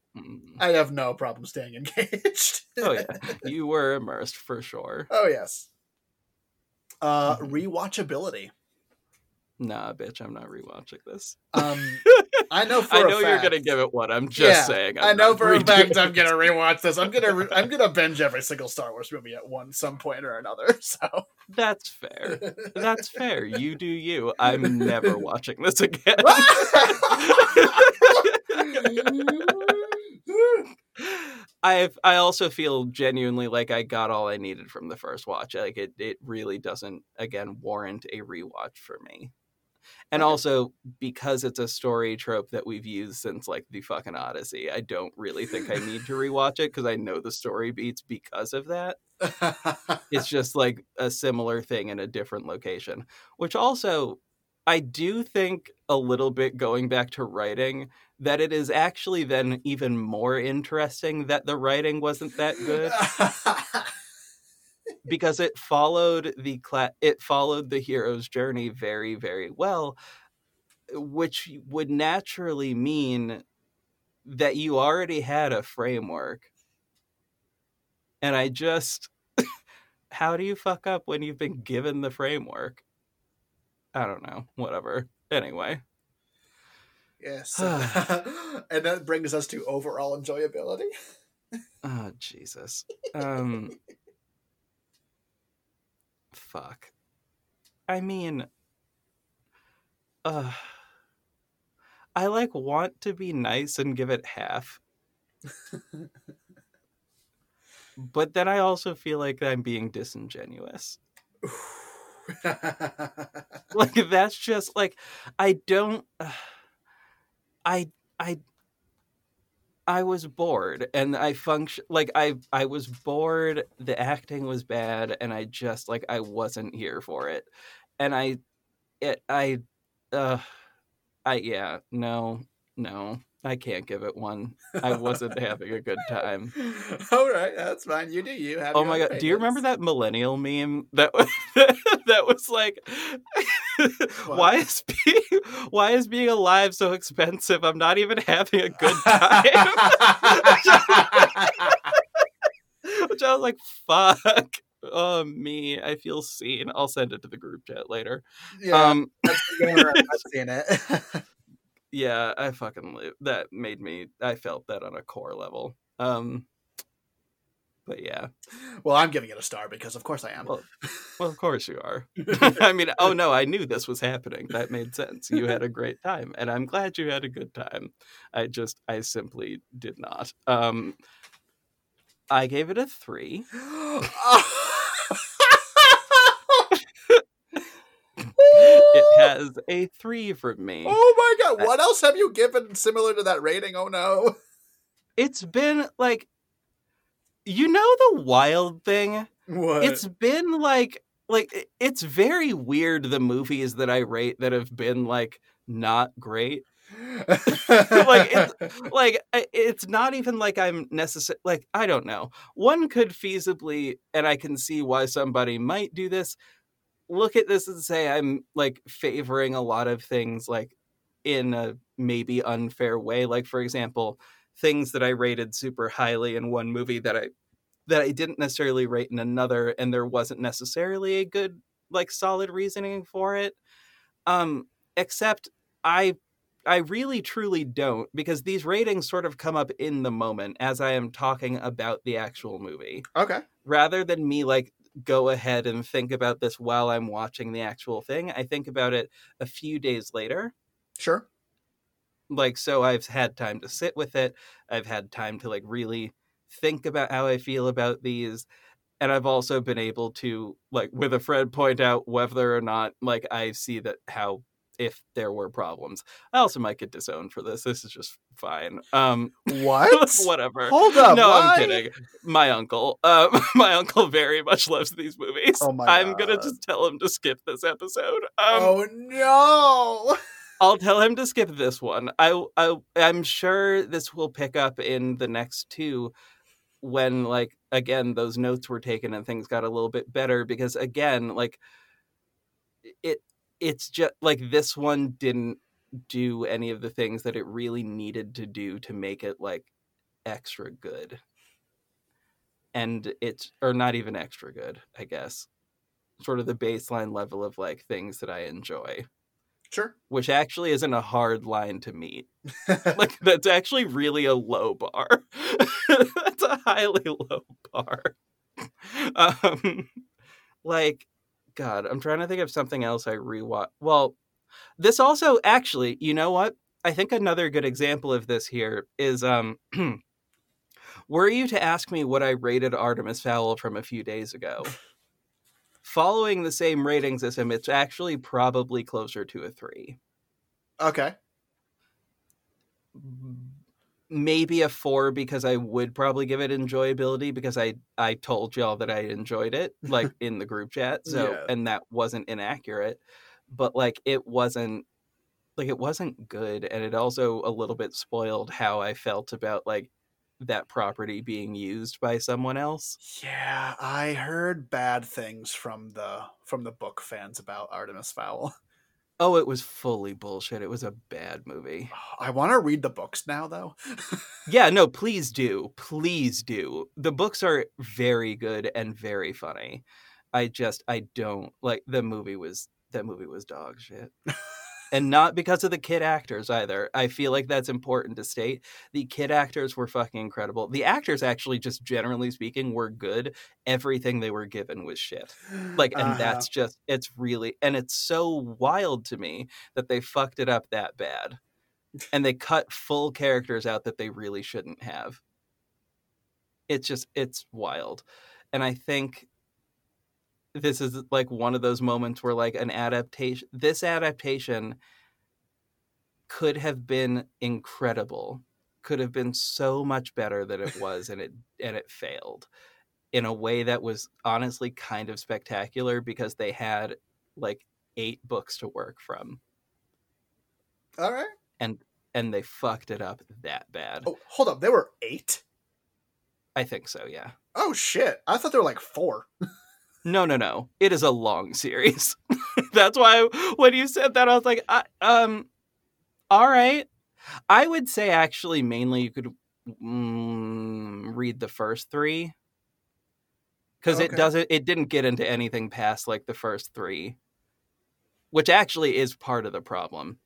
I have no problem staying engaged. Oh yeah, you were immersed for sure. oh yes. Uh, Mhm. rewatchability. Nah, bitch, I'm not rewatching this. Um, I know for I know you're gonna give it what I'm just Yeah, saying. i I'm know for a fact I'm gonna rewatch this. I'm gonna re- I'm gonna binge every single Star Wars movie at one some point or another. So That's fair. That's fair. You do you. I'm never watching this again. I've I also feel genuinely like I got all I needed from the first watch. Like it it really doesn't again warrant a rewatch for me. And Okay. also because it's a story trope that we've used since like the fucking Odyssey, I don't really think I need to rewatch it because I know the story beats because of that. It's just like a similar thing in a different location. Which also I do think a little bit going back to writing that it is actually then even more interesting that the writing wasn't that good. Because it followed the cla- it followed the hero's journey very very well which would naturally mean that you already had a framework. And i just how do you fuck up when you've been given the framework i don't know whatever. Anyway. Yes, and that brings us to overall enjoyability. oh jesus. Um fuck. I mean uh i like want to be nice and give it half. But then i also feel like i'm being disingenuous like that's just like i don't i i i was bored and i function like i i was bored the acting was bad and i just like i wasn't here for it. And i it i uh i yeah no no i can't give it one i wasn't having a good time All right, that's fine. You do you. Have Oh my god! Do you remember that millennial meme that was, that was like, why is being why is being alive so expensive? I'm not even having a good time. Which I was like, fuck. Oh me, I feel seen. I'll send it to the group chat later. yeah, Um. I've seen it. Yeah, I fucking li- that made me. I felt that on a core level. Um, but yeah. well, I'm giving it a star because, of course, I am. Well, well, of course you are. I mean, oh no, I knew this was happening. That made sense. You had a great time, and I'm glad you had a good time. I just, I simply did not. Um, I gave it a three. It has a three from me. Oh my god! What else have you given similar to that rating? Oh no! It's been like, you know, the wild thing. What? It's been like, like it's very weird. The movies that I rate that have been like not great. like it's like it's not even like I'm necessary like I don't know. One could feasibly and I can see why somebody might do this. Look at this and say I'm like favoring a lot of things like in a maybe unfair way. Like for example, things that I rated super highly in one movie that I that I didn't necessarily rate in another and there wasn't necessarily a good like solid reasoning for it. Um except I I really truly don't because these ratings sort of come up in the moment as I am talking about the actual movie. Okay. Rather than me like go ahead and think about this while I'm watching the actual thing, I think about it a few days later. Sure. Like so I've had time to sit with it. I've had time to like really think about how I feel about these and I've also been able to like with a friend point out whether or not like I see that how if there were problems. I also might get disowned for this. This is just fine. Um, what? whatever. Hold up. No, why? I'm kidding. My uncle, uh, my uncle very much loves these movies. Oh my I'm gonna just tell him to skip this episode. Um, oh no! I'll tell him to skip this one. I, I, I'm sure this will pick up in the next two when, like, again, those notes were taken and things got a little bit better because, again, like, it it's just like this one didn't do any of the things that it really needed to do to make it like extra good. And it's or not even extra good i guess. Sort of the baseline level of like things that i enjoy. Sure. which actually isn't a hard line to meet. Like that's actually really a low bar. That's a highly low bar. Um like god i'm trying to think of something else i rewatch well this also actually you know what i think another good example of this here is um were you to ask me what i rated artemis fowl from a few days ago following the same ratings as him it's actually probably closer to a three okay. Maybe a four because I would probably give it enjoyability because I I told y'all that I enjoyed it like in the group chat. So Yeah. and that wasn't inaccurate, but like it wasn't like it wasn't good and it also a little bit spoiled how I felt about like that property being used by someone else. Yeah, I heard bad things from the from the book fans about Artemis Fowl. Oh, it was fully bullshit. It was a bad movie. I want to read the books now, though. Yeah, no, please do. Please do. The books are very good and very funny. I just I don't like the movie was that movie was dog shit. and not because of the kid actors either. I feel like that's important to state. The kid actors were fucking incredible. The actors actually just generally speaking were good. Everything they were given was shit. Like and Uh-huh. that's just it's really and it's so wild to me that they fucked it up that bad. And they cut full characters out that they really shouldn't have. It's just it's wild. And I think this is like one of those moments where like an adaptation this adaptation could have been incredible could have been so much better than it was and it and it failed in a way that was honestly kind of spectacular because they had like eight books to work from All right. and and they fucked it up that bad Oh, hold up. There were eight. i think so yeah Oh shit! I thought there were like four. No, no, no. It is a long series. That's why when you said that, I was like, I, um, all right. I would say actually, mainly you could mm, read the first three because it doesn't. It didn't get into anything past like the first three, which actually is part of the problem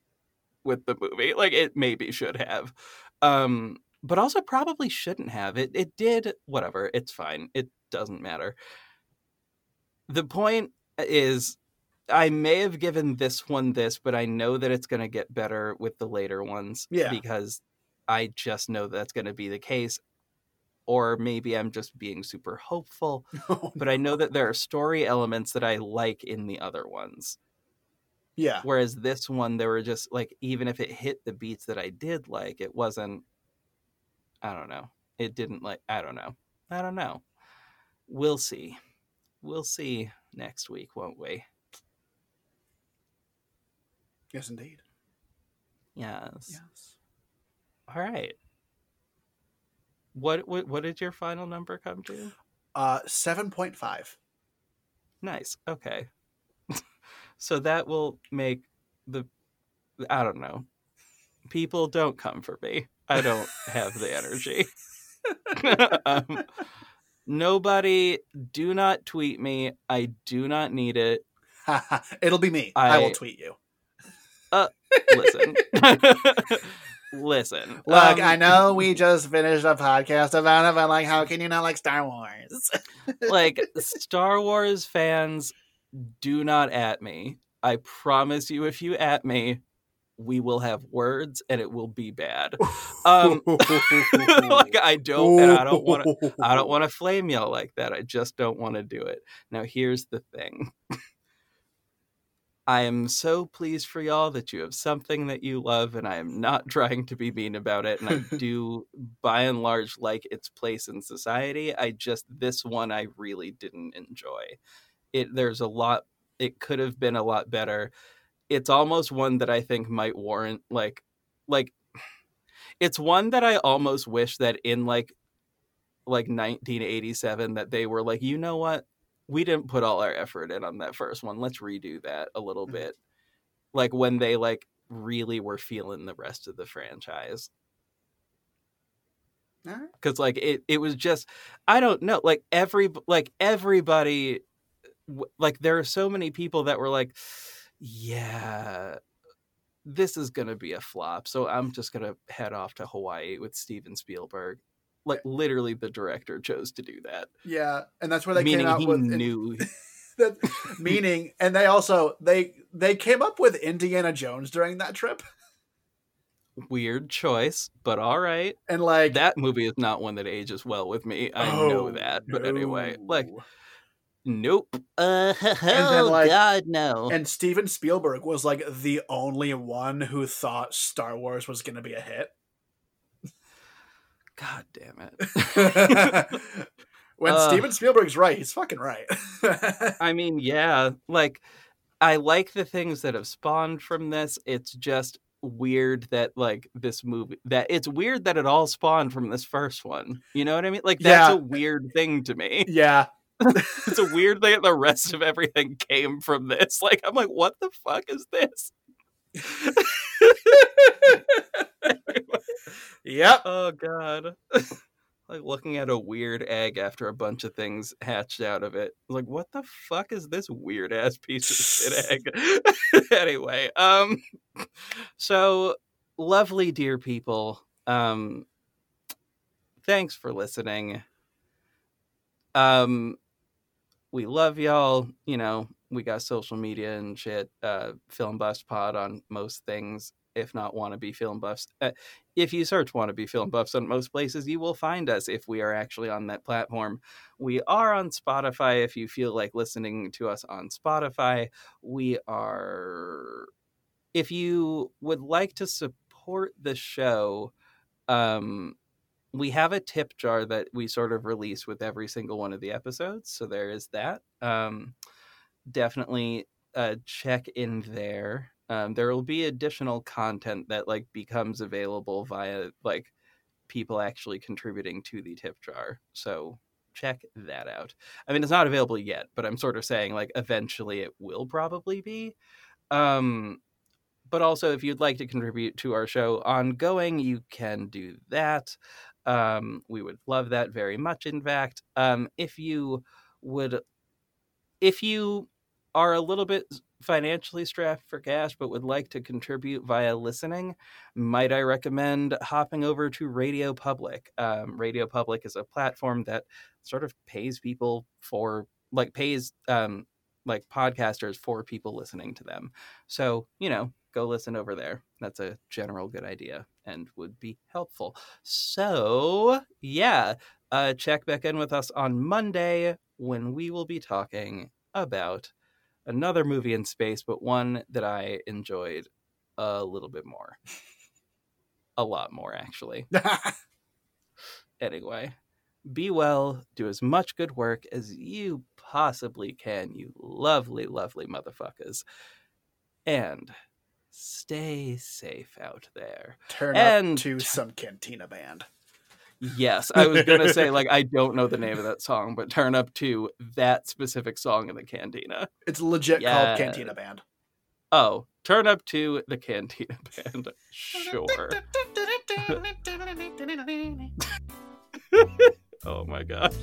with the movie. Like it maybe should have, um, but also probably shouldn't have. It it did. Whatever. It's fine. It doesn't matter the point is I may have given this one this, but I know that it's going to get better with the later ones Yeah. because I just know that's going to be the case. Or maybe I'm just being super hopeful, oh, but I know that there are story elements that I like in the other ones. Yeah. Whereas this one, there were just like, even if it hit the beats that I did like, it wasn't, I don't know. It didn't like, I don't know. I don't know. We'll see. We'll see next week, won't we? Yes, indeed. Yes. Yes. All right. What, what what did your final number come to? Uh, seven point five. Nice. Okay. so that will make the I don't know. People don't come for me. I don't have the energy. um, nobody do not tweet me. I do not need it. It'll be me. I, I- will tweet you. Uh, Listen. Listen. Look, um, I know we just finished a podcast about it, but like, how can you not like Star Wars? like Star Wars fans do not at me. I promise you if you at me, we will have words and it will be bad. Um like I don't and I don't want to I don't want to flame y'all like that. I just don't want to do it. Now here's the thing. I am so pleased for y'all that you have something that you love, and I am not trying to be mean about it. And I do, by and large, like its place in society. I just this one I really didn't enjoy. It there's a lot. It could have been a lot better. It's almost one that I think might warrant like, like, it's one that I almost wish that in like, like 1987 that they were like, you know what, we didn't put all our effort in on that first one. Let's redo that a little Mhm. bit. Like when they like really were feeling the rest of the franchise. Cuz like it it was just I don't know, like every like everybody like there are so many people that were like yeah, this is going to be a flop. So I'm just going to head off to Hawaii with Steven Spielberg. Like eh literally the director chose to do that. Yeah, and that's where they Meaning came out he with knew that meaning, and they also they they came up with Indiana Jones during that trip, weird choice, but all right. and like that movie is not one that ages well with me. I know oh, that. But anyway, like, no. Nope. Uh, then, like- God, no. and Steven Spielberg was like the only one who thought Star Wars was going to be a hit. God damn it. when Uh. Steven Spielberg's right, he's fucking right. I mean, yeah, like, I like the things that have spawned from this. It's just weird that, like, this movie, that it's weird that it all spawned from this first one. You know what I mean? Like, that's Yeah. a weird thing to me. yeah, It's a weird thing that the rest of everything came from this. Like, I'm like, what the fuck is this? yep. Oh god. like looking at a weird egg after a bunch of things hatched out of it. Like what the fuck is this weird ass piece of shit egg? anyway, um so lovely dear people, um thanks for listening. Um we love y'all, you know, we got social media and shit, uh Film Buffs Pod on most things, if not wannabe film buffs. Uh, if you search wannabe film buffs on most places, you will find us if we are actually on that platform. We are on Spotify if you feel like listening to us on Spotify. We are. If you would like to support the show, um, we have a tip jar that we sort of release with every single one of the episodes. So there is that. Um, definitely uh, check in there. Um, there will be additional content that like becomes available via like people actually contributing to the tip jar. So check that out. I mean, it's not available yet, but I'm sort of saying like eventually it will probably be. Um, but also, if you'd like to contribute to our show ongoing, you can do that. Um, we would love that very much. In fact, um, if you would, if you are a little bit financially strapped for cash but would like to contribute via listening, might I recommend hopping over to Radio Public? Um, Radio Public is a platform that sort of pays people for, like, pays um, like podcasters for people listening to them. So, you know, go listen over there. That's a general good idea and would be helpful. So, yeah, uh, check back in with us on Monday when we will be talking about another movie in space, but one that I enjoyed a little bit more. A lot more, actually. anyway, be well, do as much good work as you possibly can, you lovely, lovely motherfuckers. And stay safe out there. Turn And- up to some Cantina band. Yes, I was gonna say like I don't know the name of that song, but turn up to that specific song in the cantina. It's legit Yeah. called Cantina Band. Oh, turn up to the cantina band. Sure. Oh my gosh.